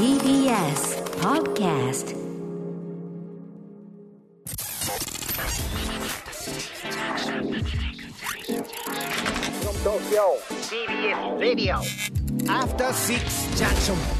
TBS Podcast. 東京 TBS Radio. After Six Junction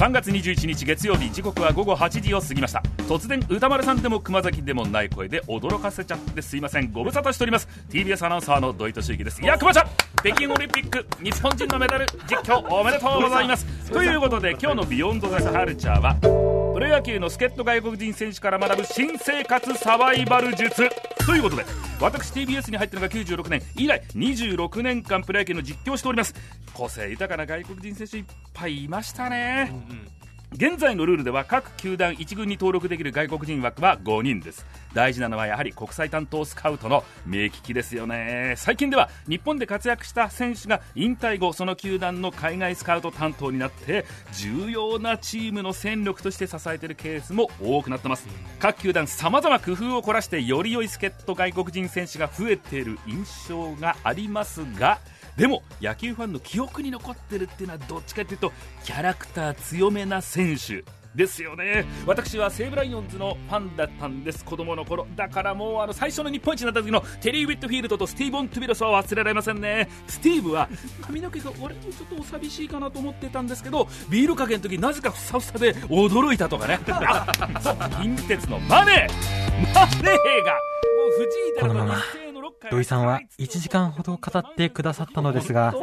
3月21日月曜日時刻は午後8時を過ぎました。突然歌丸さんでも熊崎でもない声で驚かせちゃってすいません。ご無沙汰しております。TBS アナウンサーの土井敏之です。いや熊ちゃん北京オリンピック日本人のメダル実況おめでとうございます。ということで今日の「ビヨンドザカルチャーはプロ野球の助っ人外国人選手から学ぶ新生活サバイバル術。ということで私 TBS に入ったのが96年。以来26年間プロ野球の実況をしております。個性豊かな外国人選手いっぱいいましたね、うん。現在のルールでは各球団1軍に登録できる外国人枠は5人です。大事なのはやはり国際担当スカウトの目利きですよね。最近では日本で活躍した選手が引退後その球団の海外スカウト担当になって重要なチームの戦力として支えているケースも多くなってます。各球団さまざま工夫を凝らしてより良い助っ人外国人選手が増えている印象がありますがでも野球ファンの記憶に残ってるっていうのはどっちかというとキャラクター強めな選手ですよね。私は西武ライオンズのファンだったんです。子供の頃だからもうあの最初の日本一になった時のテリー・ウィットフィールドとスティーブ・オンティベロスは忘れられませんね。スティーブは髪の毛が俺もちょっとお寂しいかなと思ってたんですけどビールかけの時なぜかふさふさで驚いたとかね。そう近鉄のマネー。マネーがもう藤井寺の日土井さんは1時間ほど語ってくださったのですが、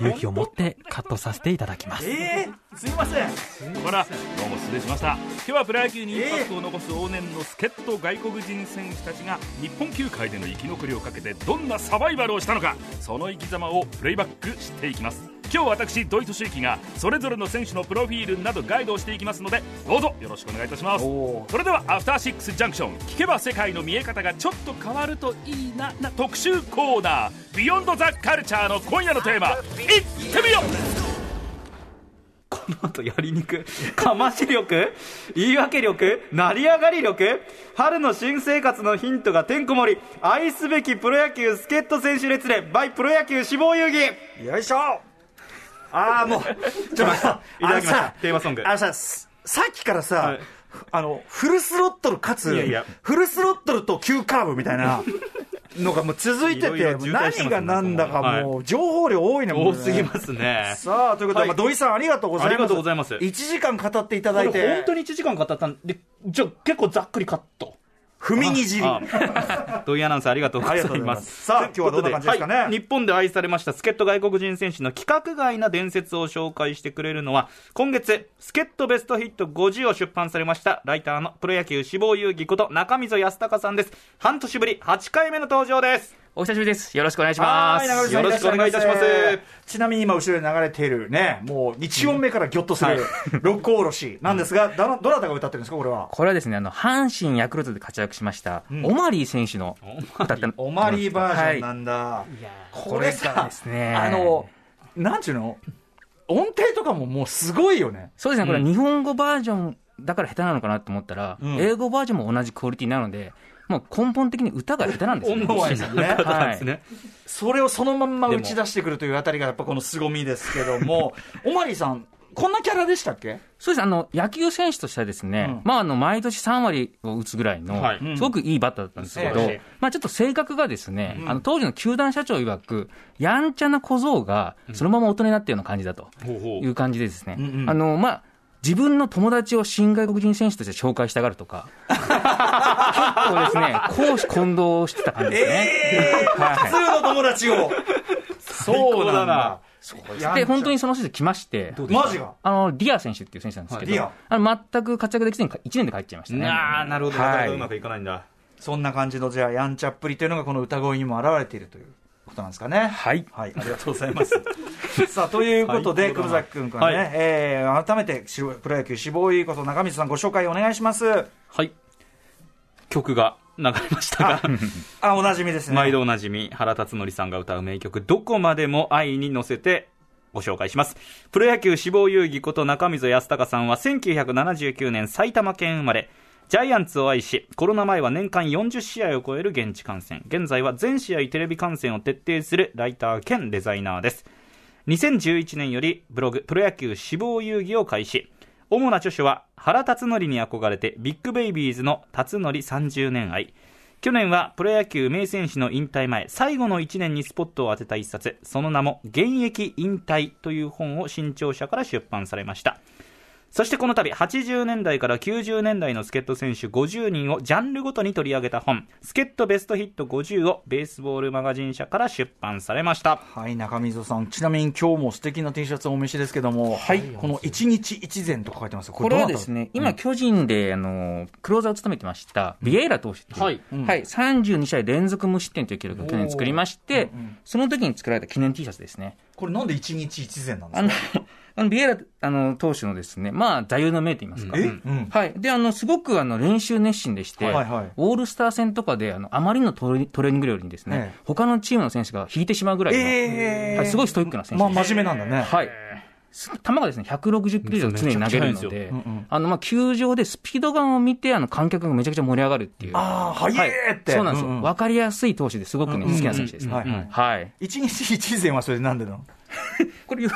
勇気を持ってカットさせていただきます。えー、すいません。ほらどうも失礼しました。今日はプロ野球にインパクトを残す往年の助っ人外国人選手たちが日本球界での生き残りをかけてどんなサバイバルをしたのかその生き様をプレイバックしていきます今日私土井敏之がそれぞれの選手のプロフィールなどガイドをしていきますのでどうぞよろしくお願いいたします。それではアフターシックスジャンクション聞けば世界の見え方がちょっと変わるといいなな特集コーナービヨンドザカルチャーの今夜のテーマいってみよう。この後やりにくかまし力。言い訳力。成り上がり力。春の新生活のヒントがてんこ盛り。愛すべきプロ野球助っ人選手列伝 by プロ野球志望遊戯。よいしょああもうちょっと待って。いただきました。テーマソング。あのさ、すさっきからさ、はい。あの、フルスロットルかつ、いやいや。フルスロットルと急カーブみたいなのがもう続いてて、何が何だかもう、情報量多いね、もうね。多すぎますね。さあ、ということで、土井さんありがとうございます。ありがとうございます。1時間語っていただいて、本当に1時間語ったんでじゃあ結構ざっくりカット踏みにじり。あ土井アナウンサーありがとうございます。さあ今日はどんな感じですかね？はい。日本で愛されました助っ人外国人選手の規格外な伝説を紹介してくれるのは今月助っ人ベストヒット50を出版されましたライターのプロ野球志望遊戯こと中溝康隆さんです。半年ぶり8回目の登場ですお久しぶりです。よろしくお願いします。よろしくお願いいたします。ちなみに今後ろに流れているね、もう1音目から ギョッとする六甲おろしなんですが、どなたが歌ってるんですか、これは？これはですね、あの、阪神ヤクルトで活躍しました、オマリー選手の歌ったオマリーバージョンなはい。んだ。これがですね、あの、なんちゅうの？音程とかももうすごいよね。そうですね、これは日本語バージョンだから下手なのかなと思ったら、ん。英語バージョンも同じクオリティなので、もう根本的に歌が下手なんですよ、ね。ね。はい。それをそのまんま打ち出してくるというあたりがやっぱこの凄みですけども、オマリーさん、こんなキャラでしたっけ？そうです。あの野球選手としてはですね、うん。まあ、あの毎年3割を打つぐらいの、はい。すごくいいバッターだったんですけど、うんまあ、ちょっと性格がですね、あの当時の球団社長曰く、やんちゃな小僧がそのまま大人になったような感じだという感じでですね、んうん。あのまあ、自分の友達を新外国人選手として紹介したがるとか、結構ですね、公私混同してた感じですね。はい。普通の友達を。そうなんだ。で、本当にその人で来まして、マジがあの、ディア選手っていう選手なんですけど、あの全く活躍できずに1年で帰っちゃいましたね。ああなるほど、はい。なかなかうまくいかないんだ。そんな感じの、じゃあ、やんちゃっぷりというのがこの歌声にも表れているということなんですかね。はい。はい、ありがとうございます。さあ、ということで、はい黒崎君からね、はいえー改めて、プロ野球志望いいこと、中水さんご紹介お願いします。はい曲が流れましたがあ、おなじみですね。毎度おなじみ原辰徳さんが歌う名曲「どこまでも愛に乗せて」ご紹介しますプロ野球志望遊戯こと中溝康隆さんは1979年埼玉県生まれジャイアンツを愛しコロナ前は年間40試合を超える現地観戦。現在は全試合テレビ観戦を徹底するライター兼デザイナーです。2011年よりブログプロ野球志望遊戯を開始。主な著書は原辰徳に憧れてビッグベイビーズの辰徳30年愛。去年はプロ野球名選手の引退前最後の1年にスポットを当てた一冊。その名も「現役引退」という本を新潮社から出版されました。そしてこの度80年代から90年代の助っ人選手50人をジャンルごとに取り上げた本「助っ人ベストヒット50」をベースボールマガジン社から出版されました。はい、中溝さん、ちなみに今日も素敵な T シャツをお召しですけども、はい、この一日一善とか書いてますよ。これはですね、今、巨人で、あの、クローザーを務めてました、ビエイラ投手っていう、はい。はい、32試合連続無失点という記録を去年作りまして、その時に作られた記念 T シャツですね。これなんで一日一善なんですあかの、あのビエイラあの投手のですね、まあ、座右の銘と言いますか。はい。で、あの、すごくあの練習熱心でして、はいはいオールスター戦とかで、あの、あまりのトレトレーニング量にですね、ええ他のチームの選手が引いてしまうぐらいの、えーはい、すごいストイックな選手まあ、です。真面目なんだね。はい。す球がですね、160キロ以上常に投げるので、あの、まあ、球場でスピードガンを見て、あの、観客がめちゃくちゃ盛り上がるっていう。ああ、早えって、そうなんですよ。んんわ、かりやすい投手ですごくね、好きな選手ですね。はいはいはい。一日一善はそれでなんでなの？これよ、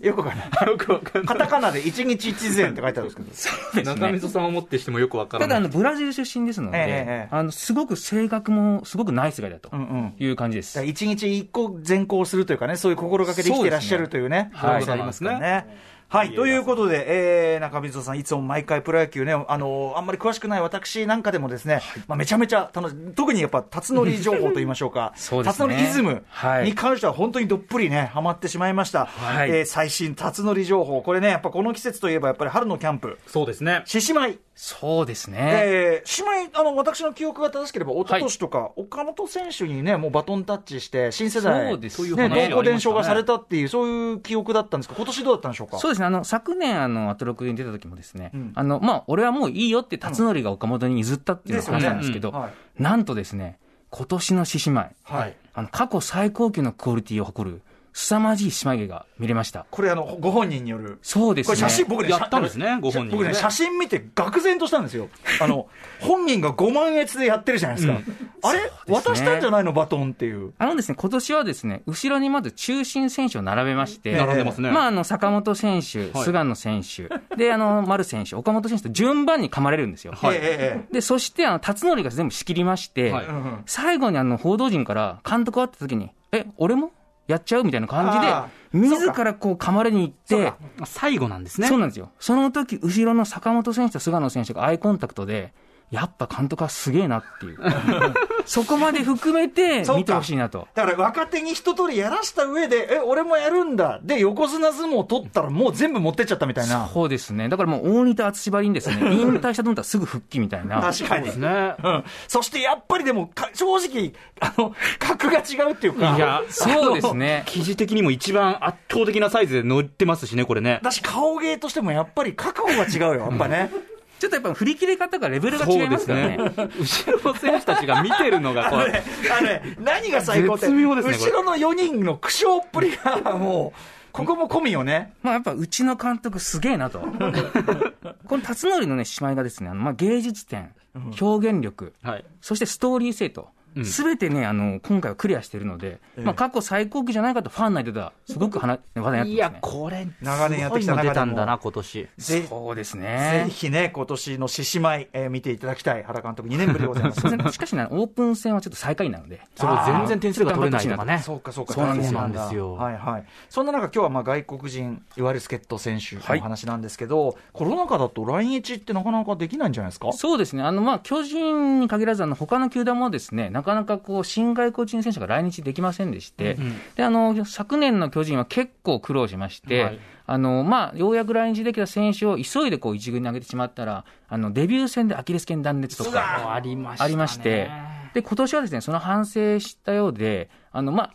よくわかんない。よくわかんカタカナで一日一善って書いてあるんですけど。そうですね。中溝さんをもってしてもよくわからただ、ないあの、ブラジル出身ですので、ええええあの、すごく性格も、すごくナイスガイだとうんうん。いう感じです。だから一日一個善行するというかね、そういう心がけで生きてらっしゃるというね、そうねはい、ありますからね。はい、ということで、えー、中溝さん、いつも毎回プロ野球ね、あのあんまり詳しくない私なんかでもですね、まあ、めちゃめちゃ楽しい、特にやっぱ、辰徳情報と言いましょうか、そうですね。辰徳イズムはい。に関しては本当にどっぷりね、ハマってしまいました。はい。えー最新辰徳情報、これね、やっぱこの季節といえば、やっぱり春のキャンプ、そうですね。獅子舞。そうですね。えー、姉妹、あの、私の記憶が正しければ、一昨年とか、岡本選手にね、もうバトンタッチして、新世代、そうですね、ね同行伝承がされたっていう、そういう記憶だったんですか、今年どうだったんでしょうか？そうですね、あの昨年、あのアトロクに出た時もですね、うん。あのまあ、俺はもういいよって辰徳が岡本に譲ったっていう話なんですけど、ですよねなんとですね、今年の獅子舞、はい。あの過去最高級のクオリティを誇る、凄まじい獅子舞芸が見れました。これ、あの、ご本人による。そうですね。これ写真、僕ね、やったんですねご本人僕ね、ね写真見て、愕然としたんですよ。あの、本人が5万円でやってるじゃないですか。あれ、ね渡したんじゃないの、バトンっていう。あのですね、今年はですね、後ろにまず中心選手を並べまして、並んでますねまあ、あの、坂本選手、菅野選手、で、あの、丸選手、岡本選手と順番に噛まれるんですよ。はい。で、そして、あの、辰徳が全部仕切りまして、はいうんうん最後にあの、報道陣から監督会った時に、え、俺も？やっちゃうみたいな感じで自らこう噛まれに行って最後なんですね。そうなんですよ。その時、後ろの坂本選手と菅野選手がアイコンタクトで、やっぱ監督はすげえなっていう。そこまで含めて そうか見てほしいなと。だから若手に一通りやらした上で、え、俺もやるんだ。で、横綱相撲取ったらもう全部持ってっちゃったみたいな。そうですね。だからもう大仁田敦張りにですね、引退したと思ったらすぐ復帰みたいな。確かに。ねうん。そしてやっぱりでも、か正直、あの、格が違うっていうか。いやそうですね。記事的にも一番圧倒的なサイズで載ってますしねこれねだし、顔芸としてもやっぱり覚悟が違うよ、やっぱね。ちょっとやっぱ振り切れ方がレベルが違いますからね。後ろの選手たちが見てるのがこれあのね、あのね何が最高って、絶妙ですねこれ後ろの4人の苦笑っぷりが、もう、ここも込みよね。まあやっぱうちの監督すげえなと。この辰徳のね、姉妹がですね、あのまあ芸術点、表現力、はいそしてストーリー性と、すべてね、あの、今回はクリアしているので、まあ過去最高級じゃないかとファン内では、すごく話話題にいなってますね。やこれ長年やってきた中で出たんだな今年。ぜそうですぜね。ひね、今年の獅子舞、えー見ていただきたい、原監督、2年ぶりでございます。しかしね、オープン戦はちょっと最下位なので、それ全然点数が取れないのがね。そうか、そうか、そうなんですよ。はいはい。そんな中、今日はまあ外国人、いわゆる助っ人選手はい。の話なんですけど、コロナ禍だと来日ってなかなかできないんじゃないですか？そうですね、あのまあ巨人に限らず、あの他の球団もですねなかなかこう新外国人選手が来日できませんでして、であの昨年の巨人は結構苦労しまして、はい。あのまあ、ようやく来日できた選手を急いでこう一軍に上げてしまったら、あのデビュー戦でアキレス腱断裂とかありまして、で今年はですねその反省したようで、あのまあ、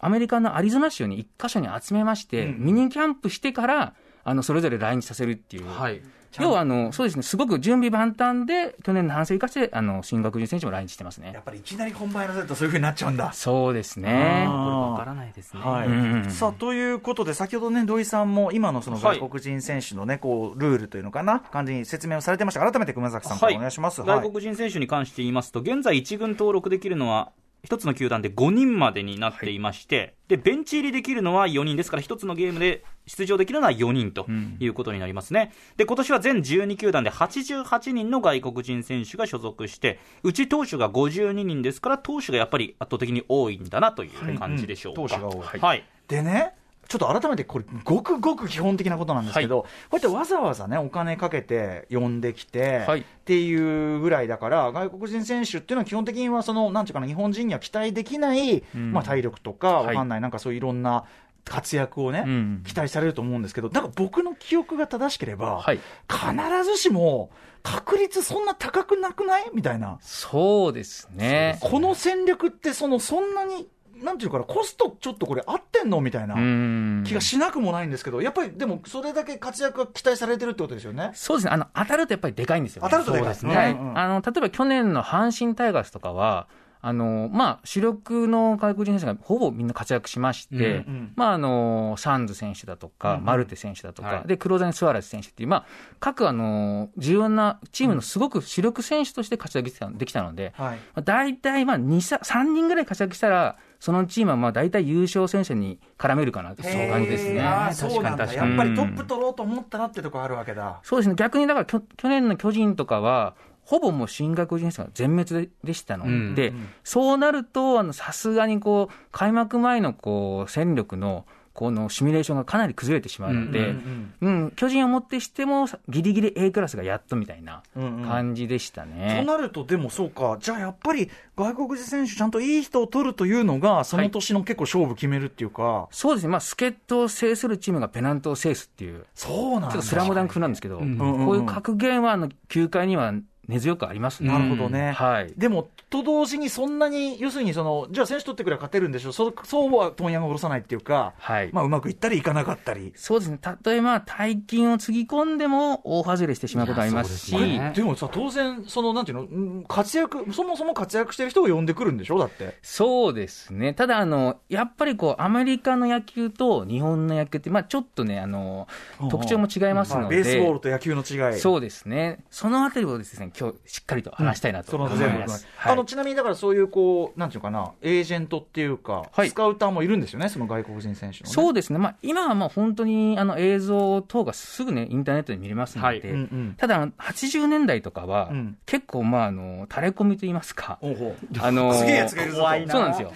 アメリカのアリゾナ州に1箇所に集めまして、ミニキャンプしてから、あのそれぞれ来日させるっていう。はい要はあの、そうですね、すごく準備万端で、去年の反省を生かして、あの新学人選手も来日してますねや。っぱりいきなり本番やらせるとそういうふうになっちゃうんだ。そうですね。あこれわからないですねはいうんさあということで、先ほどね、土井さんも今のその外国人選手のね、こうルールというのかな、感じに説明をされてました、改めて熊崎さんお願いします。外国人選手に関して言いますと、現在、1軍登録できるのは、1つの球団で5人までになっていまして、でベンチ入りできるのは4人ですから、1つのゲームで出場できるのは4人ということになりますね。で今年は全12球団で88人の外国人選手が所属して、うち投手が52人ですから、投手がやっぱり圧倒的に多いんだなという感じでしょうか。うん。投手が多い。はい。でね、ちょっと改めてこれ、ごくごく基本的なことなんですけど、こうやってわざわざね、お金かけて呼んできて、はい。っていうぐらいだから、外国人選手っていうのは基本的にはその、なんていうかな、日本人には期待できない、ん。まあ、体力とか、はい。わかんない、なんかそういういろんな活躍をね、うん。期待されると思うんですけど、なんか僕の記憶が正しければ、はい。必ずしも確率そんな高くなくない？みたいな。そうですね。この戦略ってその、そんなに、なんていうかな、コストちょっとこれ合ってんのみたいな。うん気がしなくもないんですけど、やっぱりでも、それだけ活躍が期待されてるってことですよね。そうですね。あの、当たるとやっぱりでかいんですよ、ね。当たるとでかいですね。はい。あの、例えば去年の阪神タイガースとかは、あの、まあ、主力の外国人選手がほぼみんな活躍しまして、うんうんまあ、あの、サンズ選手だとか、うんうんマルテ選手だとか、はいで、クローザーにスアレス選手っていう、まあ、各、あの、重要なチームのすごく主力選手として活躍できたできたので、はい。まあ、大体、まあ、2、3人ぐらい活躍したら、そのチームはまあ大体優勝戦線に絡めるかなと、そういう感じですね。へーあーそうなんだ。確かにやっぱりトップ取ろうと思ったらってとこあるわけだ。そうですね、逆にだからきょ去年の巨人とかは、ほぼもう新外国人選手が全滅ででしたので、うんそうなると、あのさすがにこう開幕前のこう戦力のこのシミュレーションがかなり崩れてしまうので、うんうん巨人をもってしても、ギリギリ A クラスがやっとみたいなうんうん。感じでしたとね。なると、でもそうか、じゃあやっぱり外国人選手、ちゃんといい人を取るというのが、その年の結構勝負決めるっていうか、そうですね、まあ、助っ人を制するチームがペナントを制すっていう、そうなんだ。ちょっとスラムダンク風なんですけど、うん。こういう格言はあの球界には根強くありますね。なるほどね。はいでも、と同時にそんなに、要するにその、じゃあ選手取ってくれば勝てるんでしょそうそうは問屋が下ろさないっていうか、はいまあうまくいったりいかなかったり。そうですね、例えば大金をつぎ込んでも大外れしてしまうことありますし、ですねでもさ、当然、その、なんていうのうん、活躍、そもそも活躍してる人を呼んでくるんでしょだって。そうですね、ただあの、やっぱりこうアメリカの野球と日本の野球って、まあ、ちょっとねあの、特徴も違いますので、ベースボールと野球の違い。そうですね、そのあたりをですね今日しっかりと話したいなと思います。はい。あのちなみにだからそういうこうなんていうかなエージェントっていうか、はい。スカウターもいるんですよねその外国人選手の、ね、そうですね、まあ、今はまあ本当にあの映像等がすぐね、インターネットで見れますので、はい。うんうん。ただあの、80年代とかは、うん。結構、まあ、あの垂れ込みといいますか、ほうほう。あのすげえやつがいるぞと。怖いな。そうなんですよ。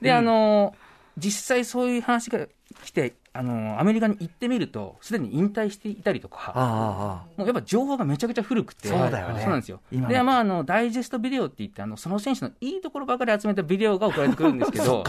で、あの実際そういう話が来て、あのアメリカに行ってみると、すでに引退していたりとか、あもうやっぱ情報がめちゃくちゃ古くて、そうだよねそうなんですよ。で、まあ、あの、ダイジェストビデオって言って、あの、その選手のいいところばかり集めたビデオが送られてくるんですけど、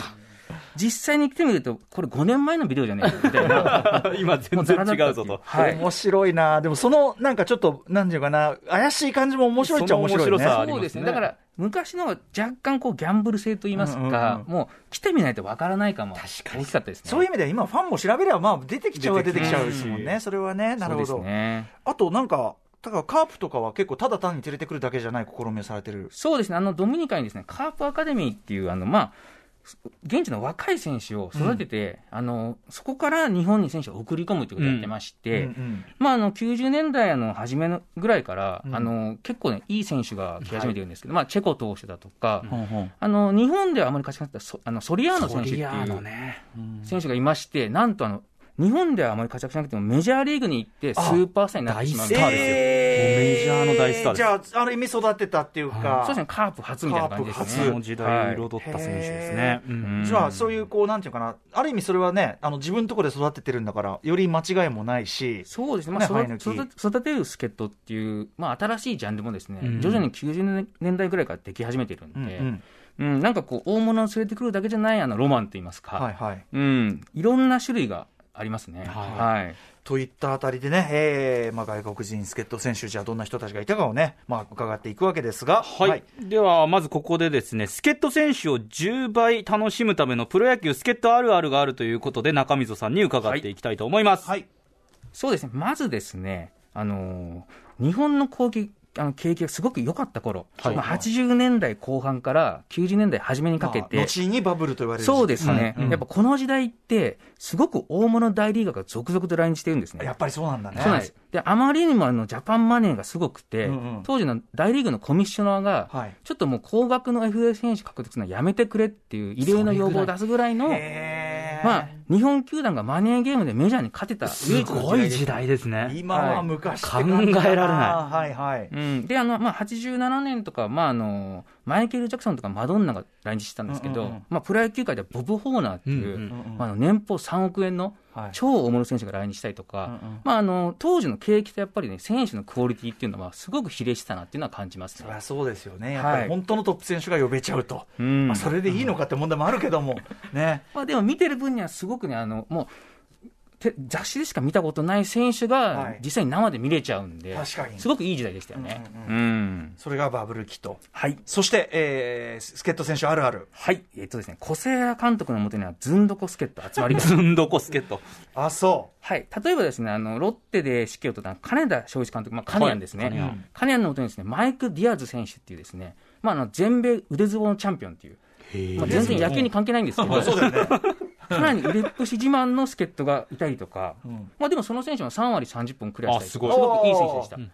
実際に来てみると、これ5年前のビデオじゃねえかみたいな。今全然違うぞと。あ、はい。面白いなでもそのなんかちょっとなんていうかな怪しい感じも面白いっちゃ面白いね面白さありますねそうですね。だから、昔の若干こうギャンブル性と言いますか、もう来てみないとわからないかも。大きかったですね。そういう意味では今ファンも調べればまあ出てきちゃうは出てきちゃうですもんねそれはねなるほど、ね。あとなんかだからカープとかは結構ただ単に連れてくるだけじゃない試みをされてる。そうですね、あのドミニカにですねカープアカデミーっていう、あのまあ、現地の若い選手を育てて、あの、そこから日本に選手を送り込むということをやってまして、うんうんまあ、あの90年代の初めのぐらいから、うん。あの結構ね、いい選手が来始めてるんですけど、まあ、チェコ投手だとか、ほんあの日本ではあまり勝ちなかったソあのソリアーノ選手っていうね。選手がいまして、なんとあの日本ではあまり活躍しなくても、メジャーリーグに行って、スーパースターになってしまう。んですよ。メジャーの大スターです。じゃあある意味育てたっていうか、そうですね、カープ初みたいな感じですカープね。その時代を彩った選手ですね。うん。じゃあ、そういう、こう、なんていうかな、ある意味それはね、あの、自分のところで育ててるんだから、より間違いもないし、そうですね、まあ、育て育てる助っ人っていう、まあ、新しいジャンルもですね、うん。徐々に90年代ぐらいからでき始めてるんで、うんうん。うん。なんかこう、大物を連れてくるだけじゃないあのロマンといいますか、はいはい。うん、いろんな種類がありますね。はい。はい。といったあたりでね、えーまあ、外国人助っ人選手、じゃあどんな人たちがいたかをね、まあ、伺っていくわけですが、はい、では、まずここでですね、助っ人選手を10倍楽しむためのプロ野球助っ人あるあるがあるということで、中溝さんに伺っていきたいと思います。はい。そうですね、まずですね、あのー日本の攻撃あの景気がすごく良かった頃、はい。まあ、80年代後半から90年代初めにかけて、まあ後にバブルと言われるそうですね、うん。やっぱこの時代って、すごく大物大リーガーが続々と来日してるんですね。やっぱりそうなんだね。そうなんです。で、あまりにもあのジャパンマネーがすごくて、うんうん。当時の大リーグのコミッショナーが、はい。ちょっともう高額の FA 選手獲得するのはやめてくれっていう異例の要望を出すぐらいの、まあ、日本球団がマネーゲームでメジャーに勝てたす唯一のごい時代ですね。今は昔はい。考えられない。はいはい。うん、であの、まあ、87年とか、まあ、あのマイケル・ジャクソンとかマドンナが来日したんですけど、うんうんうん。まあ、プロ野球界ではボブ・ホーナーっていう、うんうんまあ、あの年俸3億円のはい。超大物選手が来日したりとか、うんうん。まあ、あの当時の景気とやっぱりね、選手のクオリティっていうのは、すごく比例してたなっていうのは感じますね。そりゃそうですよね。やっぱはいり本当のトップ選手が呼べちゃうと、うん。まあ、それでいいのかって問題もあるけども。ね。まあ、でも見てる分にはすごくね、あのもうて雑誌でしか見たことない選手はい。が実際に生で見れちゃうんで、確かに。すごくいい時代でしたよね。うんうんそれがバブル期と。はい。そして、えー、助っ人選手あるある。はい、えっとですね、小瀬谷監督のもとにはずんどこ助っ人集まります。ずんどこ助っ人。あそはい、例えばですね、あのロッテで指揮を執った金田正一監督、まあ、カネヤンですね、はい。カネヤンカネヤンのもとにですね、マイク・ディアズ選手っていうですね、まあ、あの全米腕相撲のチャンピオンっていう、まあ、全然野球に関係ないんですけど、そうだよね、かなり腕っぷし自慢の助っ人がいたりとか、うん。まあ、でもその選手も3割30本クリアしたりすごい。すごくいい選手でした。うん。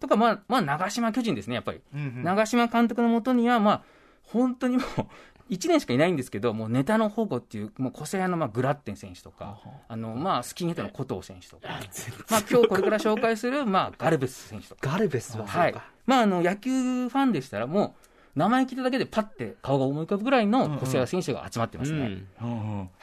とか、まあ、まあ、長嶋巨人ですね、やっぱり。うんうん。長嶋監督のもとには、まあ、本当にもう、1年しかいないんですけど、もうネタの宝庫っていう、もう個性派のまあグラッテン選手とか、あのまあ、スキンヘッドの古藤選手とか、まあ今日これから紹介する、まあ、ガルベス選手とか、ガルベスははい。まあ、あの野球ファンでしたら、もう名前聞いただけで、パって顔が思い浮かぶぐらいの個性派選手が集まってますね。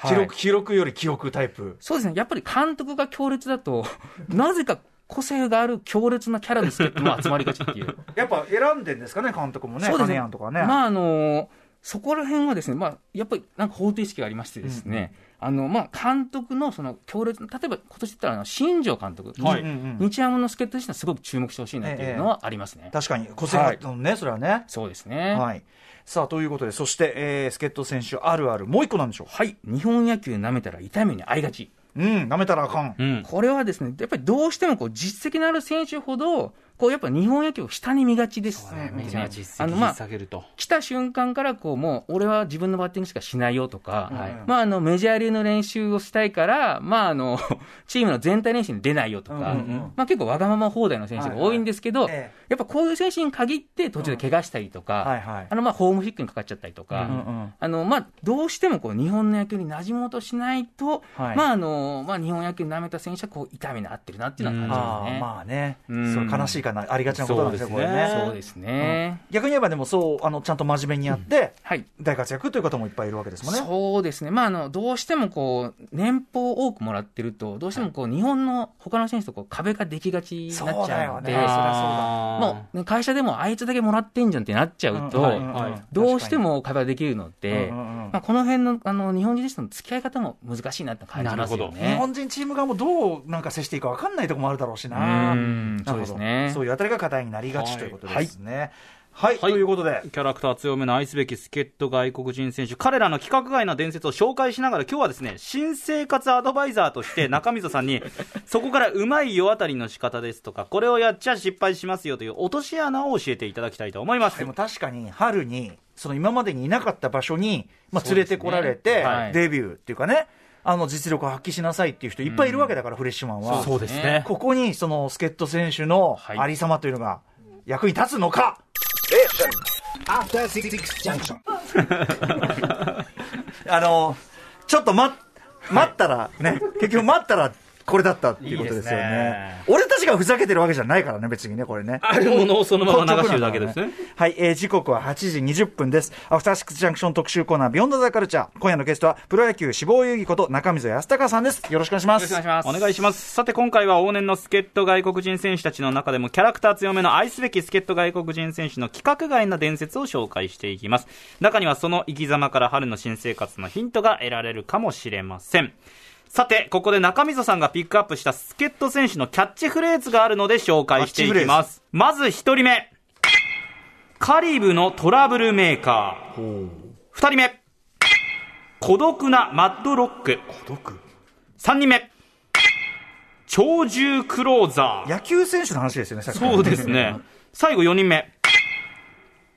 記録記録より記憶タイプ。そうですね、やっぱり監督が強烈だと、なぜか個性がある強烈なキャラの助っ人も集まりがちっていう。やっぱ選んでんですかね監督もねそうですね。ね、まああのそこら辺はですね、まあ、やっぱりなんか方程式がありましてですね、あのまあ、監督のその強烈な、例えば今年言ったらあの新庄監督、はい。日ハムの助っ人としてはすごく注目してほしいなっていうのはありますね。確かに個性があったのね、それはね。そうですね。はい。さあということでそして、えー、助っ人選手あるあるもう一個なんでしょはい、日本野球舐めたら痛い目に遭いがち。ううんなめたらあかん、うん。これはですね、やっぱりどうしてもこう実績のある選手ほど、こうやっぱ日本野球を下に見がちです。メジャー実績あのまあ下げると。来た瞬間からこうもう俺は自分のバッティングしかしないよとか、はい。まあ、あのメジャー流の練習をしたいから、まあ、あの チームの全体練習に出ないよとか、うんうんうん。まあ、結構わがまま放題の選手が多いんですけど、えやっぱこういう選手に限って途中で怪我したりとか、はいはい。あのまあホームヒックにかかっちゃったりとか、うんうんあのまあ、どうしてもこう日本の野球に馴染もうとしないと、はい。まああのまあ、日本野球に舐めた選手はこう痛みに合ってるなっていうのは感じあますね。あまあね、うん。それ悲しいかなありがちなことなんですよね。これね。そうですね、逆に言えばでもそうあのちゃんと真面目にやって、はい。大活躍という方もいっぱいいるわけですもんね。そうですね、まあ、あのどうしてもこう年俸を多くもらってると、どうしてもこう日本の他の選手とこう壁ができがちになっちゃうので、そうだよね。そりゃもうね会社でもあいつだけもらってんじゃんってなっちゃうと、どうしても壁ができるので、うんうんうんまあ、この辺のあの日本人との付き合い方も難しいなって感じますよなるほ日ね。本人チーム側もどうなんか接していいか分かんないところもあるだろうしうな。んそうなるほどですね。そういうあたりが課題になりがちはいということですね。はい、はいということで、キャラクター強めの愛すべき助っ人外国人選手、彼らの規格外な伝説を紹介しながら、今日はですね、新生活アドバイザーとして中溝さんに、そこからうまい世渡りの仕方ですとか、これをやっちゃ失敗しますよという落とし穴を教えていただきたいと思います。でも確かに春に、その今までにいなかった場所に、まあ、連れてこられて、ねはい。デビューっていうかね、あの実力を発揮しなさいっていう人いっぱいいるわけだから、フレッシュマンは。そうですね。ここにその助っ人選手のはい。ありさまというのが役に立つのか. あのちょっと待待ったらね、結局待ったらこれだったっていうことですよね。いい俺たちがふざけてるわけじゃないからね、別にね、これね。あるものをそのまま流してるだけですね。はい、えー時刻は8時20分です。アフターシックスジャンクション特集コーナー、ビヨンドザカルチャー。今夜のゲストは、プロ野球志望遊戯こと中溝康隆さんです。よろしくお願いします。よろしくお願いします。お願いします。さて今回は往年の助っ人外国人選手たちの中でもキャラクター強めの愛すべき助っ人外国人選手の規格外な伝説を紹介していきます。中にはその生き様から春の新生活のヒントが得られるかもしれません。さて、ここで中溝さんがピックアップした助っ人選手のキャッチフレーズがあるので紹介していきます。まず一人目。カリブのトラブルメーカー。二人目。孤独なマッドロック。孤独？3人目鳥獣クローザー。野球選手の話ですよね、さっきそうですね。最後4人目。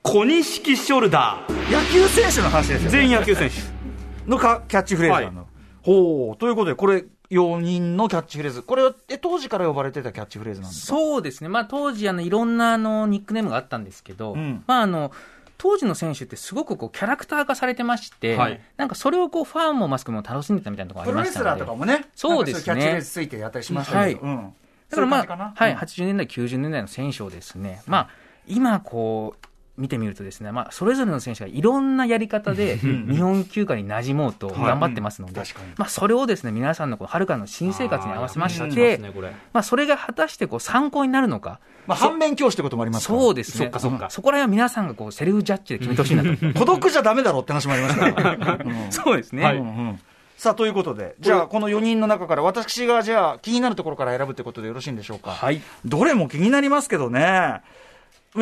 小錦ショルダー。野球選手の話ですよね。全員野球選手。のかキャッチフレーズなの？ほう。ということで、これ、4人のキャッチフレーズ。これは、え、当時から呼ばれてたキャッチフレーズなんですか？そうですね、まあ、当時あの、いろんなあのニックネームがあったんですけど、うんまあ、あの当時の選手ってすごくこうキャラクター化されてまして、はいなんかそれをこうファンもマスクも楽しんでたみたいなところあプロレスりましたのでラーとかもね。そうですねキャッチフレーズついてやったりしましたけど。はいうん。だからまあ、はい、うん80年代、90年代の選手をですね、まあ、今こう、見てみるとですね、まあ、それぞれの選手がいろんなやり方で日本球界に馴染もうと頑張ってますので、確かにまあ、それをですね、皆さんのこう春からの新生活に合わせまして、ねこれまあ、それが果たしてこう参考になるのか、まあ、反面教師ってこともありますからそうですね。そっかそっかうんそこら辺は皆さんがこうセルフジャッジで決めてほしいなと。孤独じゃダメだろうって話もありますから。うんそうですね。うんうんさあ、ということで、じゃあ、この4人の中から、私がじゃあ、気になるところから選ぶってことでよろしいんでしょうか？はい。どれも気になりますけどね。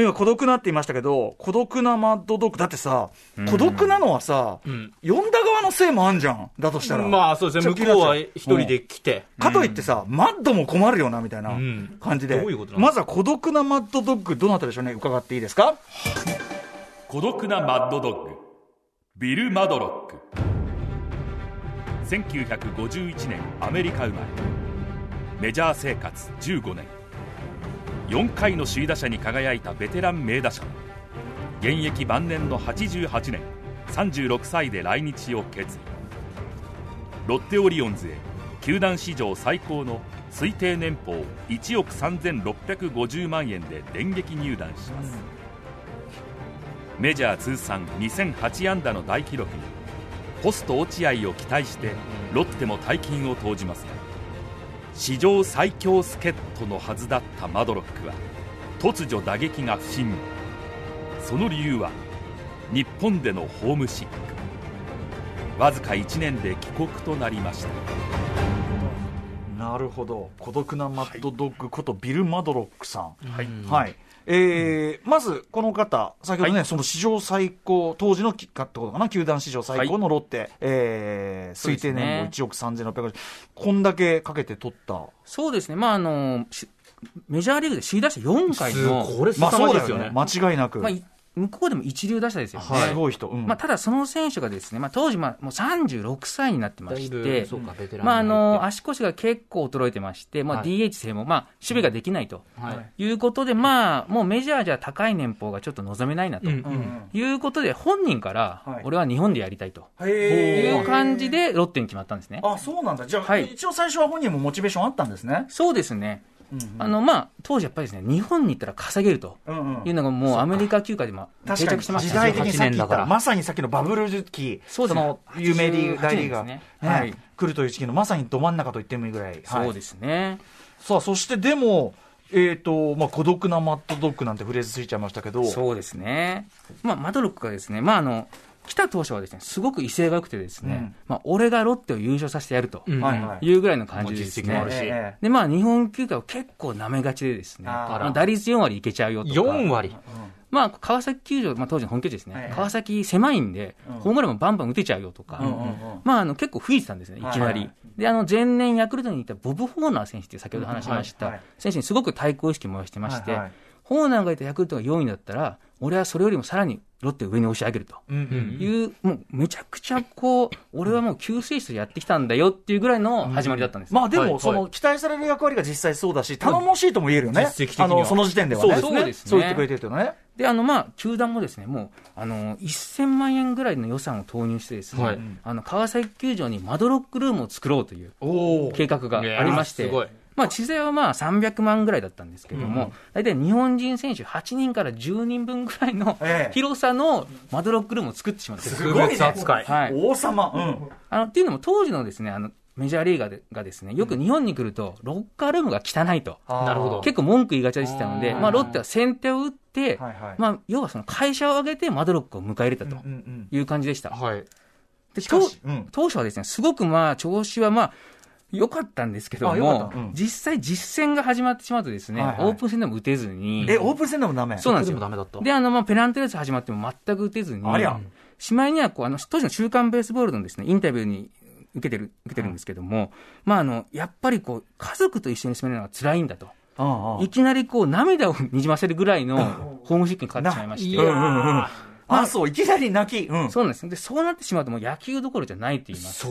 今、孤独なって言いましたけど、孤独なマッドドッグ。だってさ、孤独なのはさ、ん。呼んだ側のせいもあんじゃん。だとしたら。まあそうですね、向こうは一人で来て。かといってさ、マッドも困るよな、みたいなうん。感じで。どうんですか？まずは孤独なマッドドッグ、どなたでしょうね、伺っていいですか？孤独なマッドドッグ。ビル・マドロック。1951年アメリカ生まれ。メジャー生活15年4回の首位打者に輝いたベテラン名打者。現役晩年の88年36歳で来日を決意。ロッテオリオンズへ球団史上最高の推定年俸1億3650万円で電撃入団します、メジャー通算2008安打の大記録にポスト落合を期待してロッテも大金を投じますが史上最強助っ人のはずだったマドロックは突如打撃が不振その理由は日本でのホームシックわずか1年で帰国となりましたなるほど。孤独なマッドドッグことビル・マドロックさん。はい、はい。えーまず、この方、先ほどね、その史上最高、当時のきかってことかな、球団史上最高のロッテ、えー推定年俸1億3650、こんだけかけて取った。そうですね。まあ、あの、しメジャーリーグで首位打者4回の、これまあ凄まじいですよね。間違いなく。まあ、い向こうでも一流打者ですよね。すごい人。うんまあ、ただその選手がですね、まあ、当時、まあ、もう36歳になってまして、まあ、あの、足腰が結構衰えてまして、まあ、はい DH 制も、まあ、守備ができないとはいいうことで、まあ、もうメジャーじゃ高い年俸がちょっと望めないなと。いうことで、本人からはい、俺は日本でやりたいとへーいう感じで、ロッテに決まったんですね。あ、そうなんだ。じゃあ、はい一応最初は本人もモチベーションあったんですね。そうですね。うんあの、まあ、当時やっぱりですね、日本に行ったら稼げるというのがもうアメリカ球界でも定確かに。着してました。時代的にさっき言18年だから。ったまさにさっきのバブル期そうですね。の有名リーグ大リーガー、88年ですね。ねはい。来るという時期のまさにど真ん中と言ってもいいぐらい、はい。そうですね。さあそしてでもえーとまあ、孤独なマッドドッグなんてフレーズついちゃいましたけど、そうですね。まあ、マドロックがですね、まあ、あの、来た当初はですね、すごく威勢が良くてですね、うん。まあ、俺がロッテを優勝させてやるといはい。いうぐらいの感じですね。もう実績もある。し。ええ。で、まあ、日本球界を結構舐めがちでですね、まあ打率4割いけちゃうよとか。4割。まあ、川崎球場、まあ、当時の本拠地ですね、はい。川崎狭いんで、うん。ホームランもバンバン打てちゃうよとか、うんうんうん。まあ、あの結構吹いてたんですね、いきなり。はいはいで、あの前年ヤクルトにいたボブ・ホーナー選手って先ほど話しました、うんはいはい。選手にすごく対抗意識を燃やしてまして、はいはい。ホーナーがいたヤクルトが4位だったら、俺はそれよりもさらにロッテを上に押し上げると。いう、もうめちゃくちゃこう、俺はもう救世主とやってきたんだよっていうぐらいの始まりだったんです。まあでも、はい。その期待される役割が実際そうだし、頼もしいとも言えるよね、あのその時点ではね、そうですね。そう言ってくれてるとね、で、あの、まあ、球団もですね、もう、あの、1000万円ぐらいの予算を投入してですね、はい。あの、川崎球場にマドロックルームを作ろうというお計画がありまして、すごい。まあ、知財はまあ300万ぐらいだったんですけども、大体日本人選手8人から10人分ぐらいのええ。広さのマドロックルームを作ってしまった。んですすごい扱い。はい。王様、うん、あの、っていうのも当時のですね、あの、メジャーリーガーでがですね、よく日本に来ると、ロッカールームが汚いと、なるほど。結構文句言いがちでしたので、まあ、ロッテは先手を打って、はいはい。まあ、要はその会社を挙げてマドロックを迎え入れたとうんうんいう感じでした。はい。でしかしうん。当初はですね、すごくまあ、調子はまあ、良かったんですけども、うん実際実戦が始まってしまうとですね、はいはいオープン戦でも打てずに、え、オープン戦でもダメ？そうなんですよ。でもダメだった。で、あの、まあ、ペナントレース始まっても全く打てずに、ありゃしまいにはこう、あの、当時の週刊ベースボールのですね、インタビューに受けてる、受けてるんですけども、まあ、あの、やっぱりこう、家族と一緒に住めるのが辛いんだと。ああいきなりこう、涙をにじませるぐらいのホームシックにかかってしまいまして。うんうんうんあ、そう、いきなり泣き。うん。そうなんです。で、そうなってしまうともう野球どころじゃないって言いますか。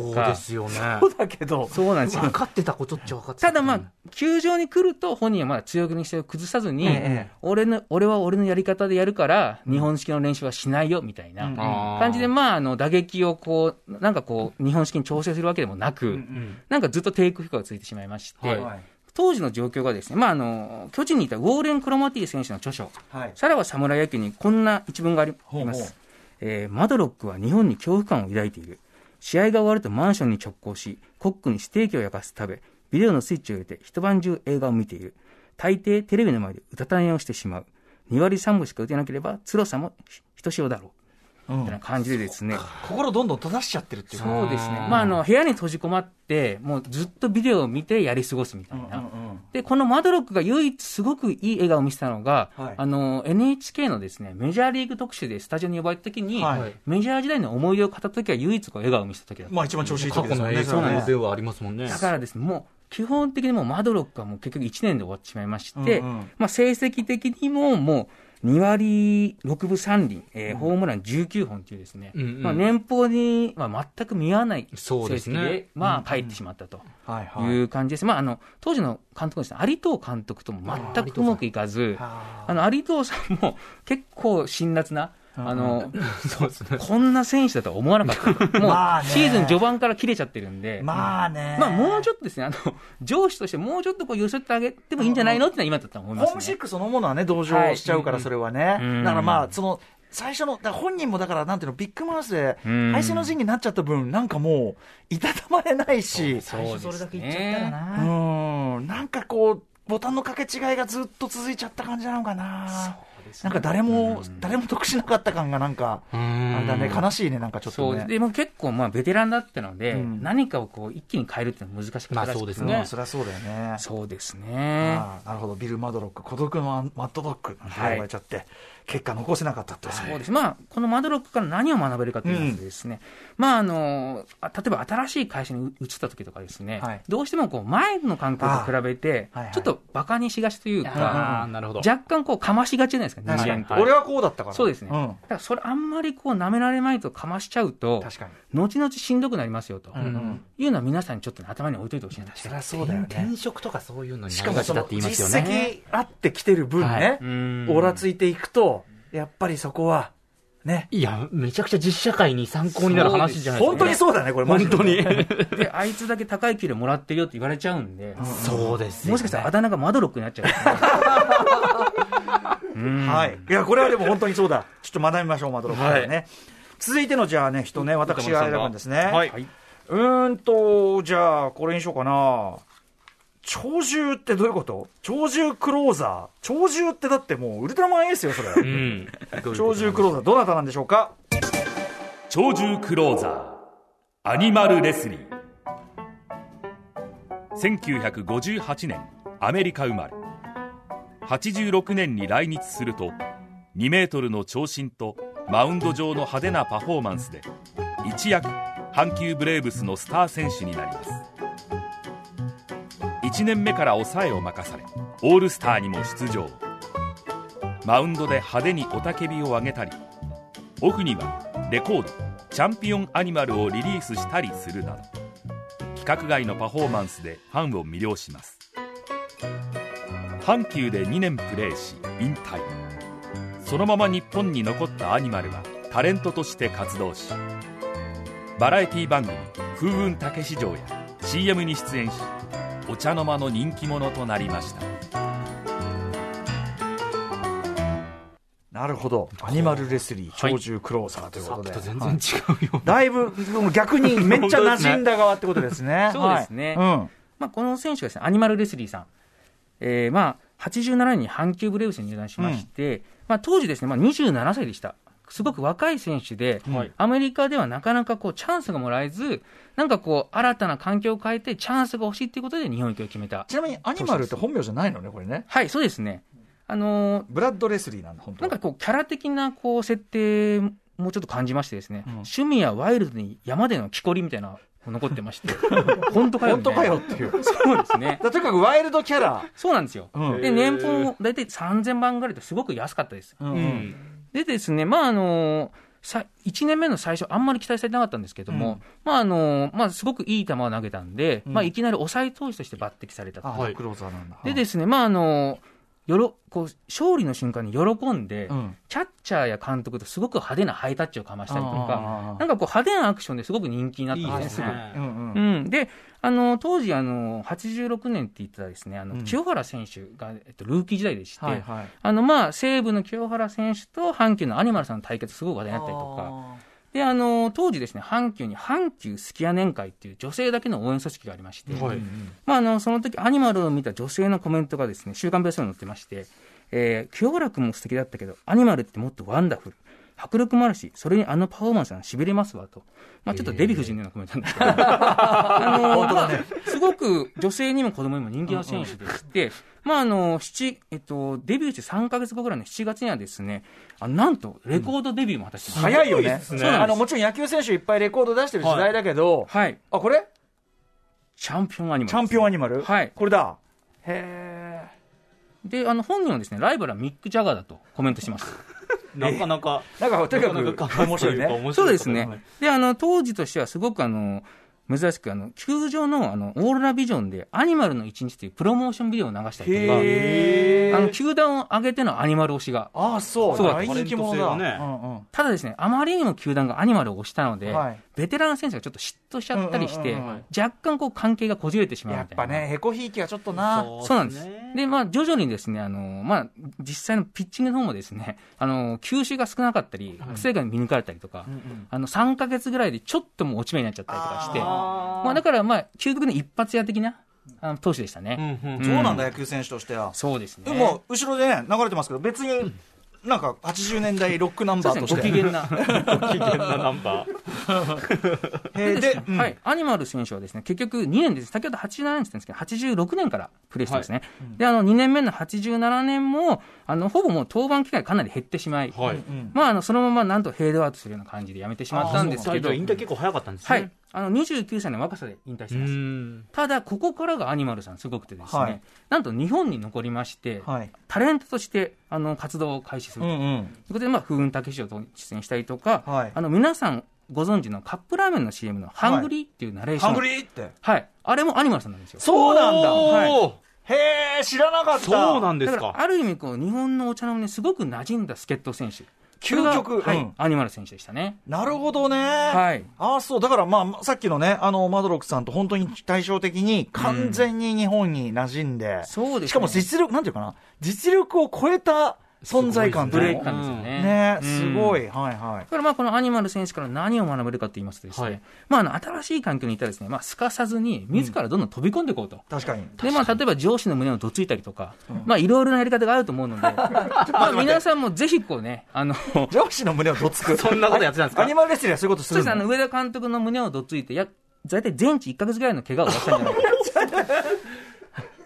よね。そうだけど、そうなんですよ。分かってたことっちゃ分かってただまあ、球場に来ると本人はまだ強気にして崩さずに、ええ俺の、俺は俺のやり方でやるから、日本式の練習はしないよ、みたいな感じで、まあ、あの、打撃をこう、なんかこう、日本式に調整するわけでもなく、なんかずっと低空飛行がついてしまいまして、はい当時の状況がですね、まあ、あの、巨人にいたウォーレン・クロマティ選手の著書、はい。さらば侍野球にこんな一文があります。えーマドロックは日本に恐怖感を抱いている。試合が終わるとマンションに直行し、コックにステーキを焼かせて食べ、ビデオのスイッチを入れて一晩中映画を見ている。大抵テレビの前でうたた寝をしてしまう。2割3分しか打てなければ辛さもひとしおだろう。みたいな感じでですね。心どんどん閉ざしちゃってるっていうかそうですね。まあ、あの、部屋に閉じこまって、もうずっとビデオを見てやり過ごすみたいな。で、このマドロックが唯一すごくいい笑顔を見せたのが、はいあの、NHK のですね、メジャーリーグ特集でスタジオに呼ばれた時に、はいメジャー時代の思い出を語った時は唯一こう笑顔を見せた時だった。まあ一番調子いい過去の映時ですもんね。像はありますもんね。だからですね、もう、基本的にもうマドロックはもう結局1年で終わってしまいまして、うんうんまあ成績的にももう2割6分3厘、えーホームラン19本というですね、うんうん。まあ年俸には全く見合わない成そうですね。績で、まあ帰ってしまったと。はいう感じです。まあ、あの、当時の監督ですね、有藤監督とも全くうまくいかず、あ。あの、有藤さんも結構辛辣な、あの。こんな選手だとは思わなかった。もうシーズン序盤から切れちゃってるんで、まあね。まあ、もうちょっとですね、あの、上司としてもうちょっとこう寄せてあげてもいいんじゃないのってのは今だったら思いますね。ホームシックそのものはね、同情しちゃうから、それはね。うんだからまあ、その、最初の、本人もだから、なんていうの、ビッグマウスで、うん配信の陣になっちゃった分、なんかもう、いたたまれないし、最初それだけ言っちゃったらうな。ん、なんかこう、ボタンの掛け違いがずっと続いちゃった感じなのかな。なんか誰も、誰も得しなかった感がなんか、あれだね、悲しいね、なんかちょっとね。でも結構まあベテランだったので、うん。何かをこう一気に変えるっていうのは難しくて。まあそうですね。うん。そりゃそうだよね。そうですね。なるほど、ビル・マドロック、孤独のマッドドッグなんて言われちゃって、結果残せなかったと。そうです。まあ、このマドロックから何を学べるかというとですね、まあ、あの、あ例えば新しい会社に移った時とかですね、はいどうしてもこう、前の環境と比べてちょっと馬鹿にしがちというあか。若干こう、かましがちじゃないですか、人間って。俺はこうだったから。そうですね。うんだからそれあんまりこう、舐められまいとかましちゃうと、確かに。後々しんどくなりますよと、うんうんいうのは皆さんにちょっとね頭に置いといてほしいんですそりゃそうだよね。転職とかそういうのにしかもそのなりがちだって言いますよ実ね。績あってきてる分ね、うんオーラついていくと、やっぱりそこは、ね。いや、めちゃくちゃ実社会に参考になる話じゃないですか。本当にそうだね、これ。本当に。で、あいつだけ高い給料もらってるよって言われちゃうんで、そうですよねもしかしたらあだ名がマドロックになっちゃうかもしれない。はい。いや、これはでも本当にそうだ。ちょっと学びましょう、マドロックからね。続いての、じゃあね、人ね、私が選ぶんですね。はい。うーんと、じゃあ、これにしようかな。鳥獣ってどういうこと？鳥獣クローザー？鳥獣ってだってもうウルトラマンエースよ、それ。うん。鳥獣クローザー、どなたなんでしょうか？鳥獣クローザー。アニマルレスリー。1958年アメリカ生まれ。86年に来日すると2メートルの長身とマウンド上の派手なパフォーマンスで一躍阪急ブレーブスのスター選手になります1年目から抑えを任されオールスターにも出場。マウンドで派手に雄たけびを上げたりオフにはレコード「チャンピオンアニマル」をリリースしたりするなど規格外のパフォーマンスでファンを魅了します。阪急で2年プレーし引退。そのまま日本に残ったアニマルはタレントとして活動しバラエティ番組「風雲竹市場」や CM に出演しお茶の間の人気者となりましたなるほど。アニマルレスリー、鳥獣クローザーというさことで。っきと全然違うよ。だいぶ、逆にめっちゃ馴染んだ側ってことですね。そうですねはいうん。まあ、この選手がですね、アニマルレスリーさん。えーまあ、87年に阪急ブレーブスに入団しまして、まあ、当時ですね、まあ、27歳でした。すごく若い選手で、はいアメリカではなかなかこうチャンスがもらえず、なんかこう、新たな環境を変えて、チャンスが欲しいということで日本行きを決めた。ちなみにアニマルって本名じゃないのね、これね。はい、そうですね。あのーブラッドレスリーなんだ、本当なんかこう、キャラ的なこう設定もちょっと感じましてですね、うん趣味やワイルドに山での木こりみたいな残ってまして 本当かよ本当かよっていう。そうですねとにかくワイルドキャラ。そうなんですよ、うんで年俸大体3000万ぐらいとすごく安かったですうんうんでですね、まああのさ1年目の最初、あんまり期待されてなかったんですけども、うん。まああのまあ、すごくいい球を投げたんで、うん。まあ、いきなり抑え投手として抜擢されたはい。クローザーなんだ。でですね、まああのよろこう勝利の瞬間に喜んで、うん。キャッチャーや監督とすごく派手なハイタッチをかましたりとか、あなんかこう派手なアクションですごく人気になったんいいでね、ですすねーうん。ぐ。う。うんん、であの当時あの、86年って言ってたですねあの、うん清原選手が、えっと、ルーキー時代でして、はいはい。あのまあ西武の清原選手と阪急のアニマルさんの対決、すごく話題になったりとか。であの当時ですね、阪急に阪急すき家年会っていう女性だけの応援組織がありまして、はいまあ、あのその時アニマルを見た女性のコメントがですね、週刊ベースに載ってまして、えー清原君も素敵だったけど、アニマルってもっとワンダフル。迫力もあるし、それにあのパフォーマンスはしびれますわと。まあちょっとデヴィ夫人のようなコメントなんですけど。あのまあすごく女性にも子供にも人気の選手でして、まああの、七、えっと、デビューして3ヶ月後ぐらいの7月にはですね、あなんとレコードデビューも果たしてます、早いよね。そうあの、もちろん野球選手いっぱいレコード出してる時代だけど、はい。あ、これ？チャンピオンアニマル。チャンピオンアニマル？はいこれだ。へで、あの、本人はですね、ライバルはミック・ジャガーだとコメントします。なかなかー。なんか、とにかく面白いね。そうですね。で、あの、当時としてはすごくあの、珍しく、あの、球場の、あの、オーロラビジョンで、アニマルの一日というプロモーションビデオを流したりとか、あの、球団を挙げてのアニマル推しが。ああ、そう。そうだただですね、あまりにも球団がアニマルを推したので、はいベテラン選手がちょっと嫉妬しちゃったりして、若干こう関係がこじれてしまう。やっぱね、へこひいきはちょっとな。そうなんです。で、まあ、徐々にですね、あの、まあ、実際のピッチングの方もですね、あの、球種が少なかったり、癖が見抜かれたりとか、あの、3ヶ月ぐらいでちょっともう落ち目になっちゃったりとかして、まあ、だから、まあ、究極の一発屋的な、あの、投手でしたね。うんうんそうなんだ、野球選手としては。そうですね。でも、後ろでね、流れてますけど、別に、なんか80年代ロックナンバーとして。ね、ご機嫌な。ご機嫌なナンバー へーで、うんはい、アニマル選手はですね、結局2年です。先ほど87年って言ったんですけど、86年からプレーしてますね。で、あの、2年目の87年も、あの、ほぼもう登板機会かなり減ってしまい、はいうんまあ、あの、そのままなんとフェードアウトするような感じでやめてしまったんですけど、引退結構早かったんですねはい。あの、29歳の若さで引退してうます。んただ、ここからがアニマルさんすごくてですね、はいなんと日本に残りまして、はい。タレントとして、あの、活動を開始すると。うんうん。ということで、まあ、風雲たけし城出演したりとか、はいあの、皆さんご存知のカップラーメンの CM の Hungry っていうナレーション。 Hungry って？はい。あれもアニマルさんなんですよ。そうなんだ。おーへえ、知らなかった。そうなんですだから、かある意味、こう、日本のお茶の間にすごく馴染んだ助っ人選手。究極はい、うんアニマル選手でしたね。なるほどね。はい。ああ、そう。だから、まあ、さっきのね、あの、マドロックさんと本当に対照的に、完全に日本に馴染んで、そうですねしかも実力、なんていうかな、実力を超えた存在感ブレイク感感ですよね。ね、うんすごい。はいはいだ。からまあこのアニマル選手から何を学べるかと言いますとですね、はいまああの新しい環境にいたらですね、まあすかさずに自らどんどん飛び込んでいこうと。確かに。でまあ、例えば上司の胸をどついたりとか、まあいろいろなやり方があると思うので、まあ皆さんもぜひこうね、あの、上司の胸をどつく。そんなことやってたんですか？アニマルレスリーはそういうことするの？そうですね、あの上田監督の胸をどついて、や大体全治1ヶ月ぐらいの怪我を負わせたんじゃないか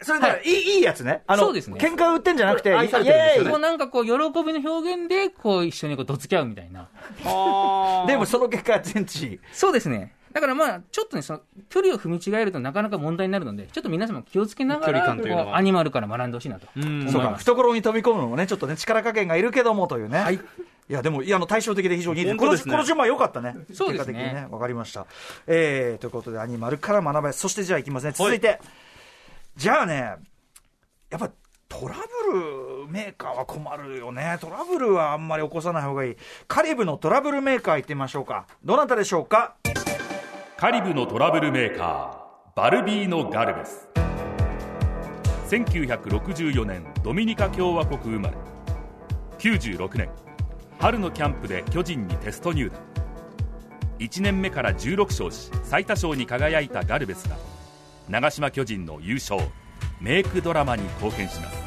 それだから、いい、いいやつね。あの、そうですね喧嘩売ってんじゃなくて、愛されてるんですよねこうなんかこう、喜びの表現で、こう一緒にこうどつき合うみたいな。でもその結果、全治。そうですね。だからまあ、ちょっとね、その距離を踏み違えるとなかなか問題になるので、ちょっと皆様気をつけなが距離ら、感というのはアニマルから学んでほしいなと。うんそうか、懐に飛び込むのもね、ちょっとね、力加減がいるけどもというね。はい。いや、でも、いや、あの、対照的で非常にいいです。ですねこの順番良かったね。そうですね結果的にね。わかりました。えー、ということで、アニマルから学べ。そしてじゃあ行きますね。続いて。じゃあね、やっぱ、トラブルメーカーは困るよね。トラブルはあんまり起こさない方がいい。カリブのトラブルメーカー行ってみましょうか。どなたでしょうか？カリブのトラブルメーカーバルビーノ・ガルベス1964年ドミニカ共和国生まれ96年春のキャンプで巨人にテスト入団1年目から16勝し最多勝に輝いたガルベスが長島巨人の優勝。メイクドラマに貢献します。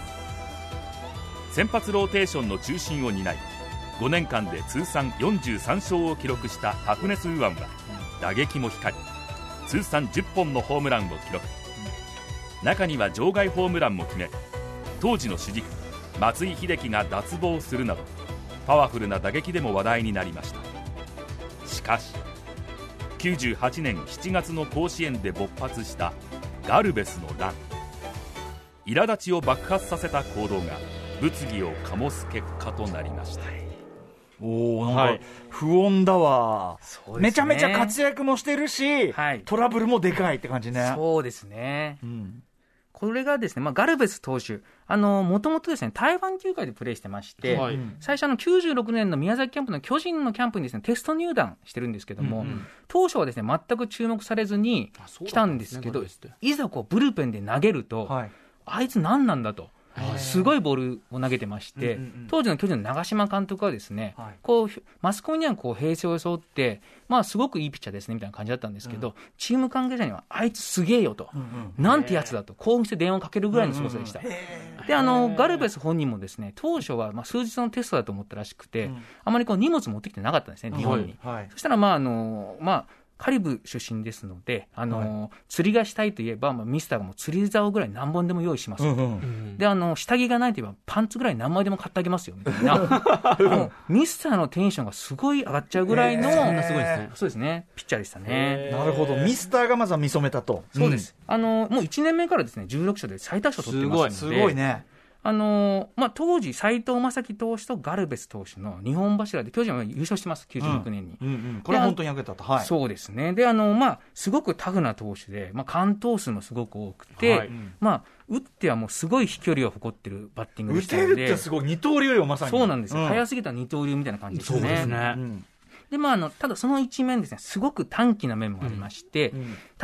先発ローテーションの中心を担い5年間で通算43勝を記録したタフネス・ウアンは打撃も光り通算10本のホームランを記録。中には場外ホームランも決め当時の主軸松井秀喜が脱帽するなどパワフルな打撃でも話題になりました。しかし98年7月の甲子園で勃発したガルベスの乱。苛立ちを爆発させた行動が物議を醸す結果となりました。おおなんか、はい。不穏だわ、そうですね。めちゃめちゃ活躍もしてるし、はい。トラブルもでかいって感じね。そうですね。うんこれがですね、まあ、ガルベス投手、あの、もともとですね、台湾球界でプレーしてまして、はい。最初あの96年の宮崎キャンプの巨人のキャンプにですね、テスト入団してるんですけども、当初はですね、全く注目されずに来たんですけど、いざこうブルペンで投げると、はい。あいつ何なんだと。すごいボールを投げてまして、当時の巨人の長嶋監督はですね、はい。こうマスコミにはこう平成を装って、まあ、すごくいいピッチャーですねみたいな感じだったんですけど、チーム関係者には、あいつすげえよと、なんてやつだと、興奮して電話をかけるぐらいのすごさでした。であのガルベス本人もですね当初はまあ数日のテストだと思ったらしくて、あまりこう荷物持ってきてなかったんですね、日本に。はい。そしたら、まああのまあ、カリブ出身ですので、あの釣りがしたいといえば、まあ、ミスターがもう釣り竿ぐらい何本でも用意します。よと、であの下着がないといえば、パンツぐらい何枚でも買ってあげますよみたいな、もうミスターのテンションがすごい上がっちゃうぐらいの、そんなすごいですね。そうですね、ピッチャーでしたね。なるほど、ミスターがまずは見初めたと。そうです、あのもう1年目からですね16勝で最多勝取ってますので、すごいね。あのまあ、当時、斎藤正樹投手とガルベス投手の日本柱で、巨人は優勝してます、96年に。うんうん、これは本当に役に立った。はい。そうですね。で、あの、まあ、すごくタフな投手で、まあ、完投数もすごく多くて、はいまあ、打ってはもうすごい飛距離を誇ってるバッティングで打てしたので。るってすごい、二刀流よ、まさに。そうなんですよ。うん早すぎた二刀流みたいな感じですね。そうですねうんで、まあ、あの、ただその一面ですね、すごく短気な面もありまして、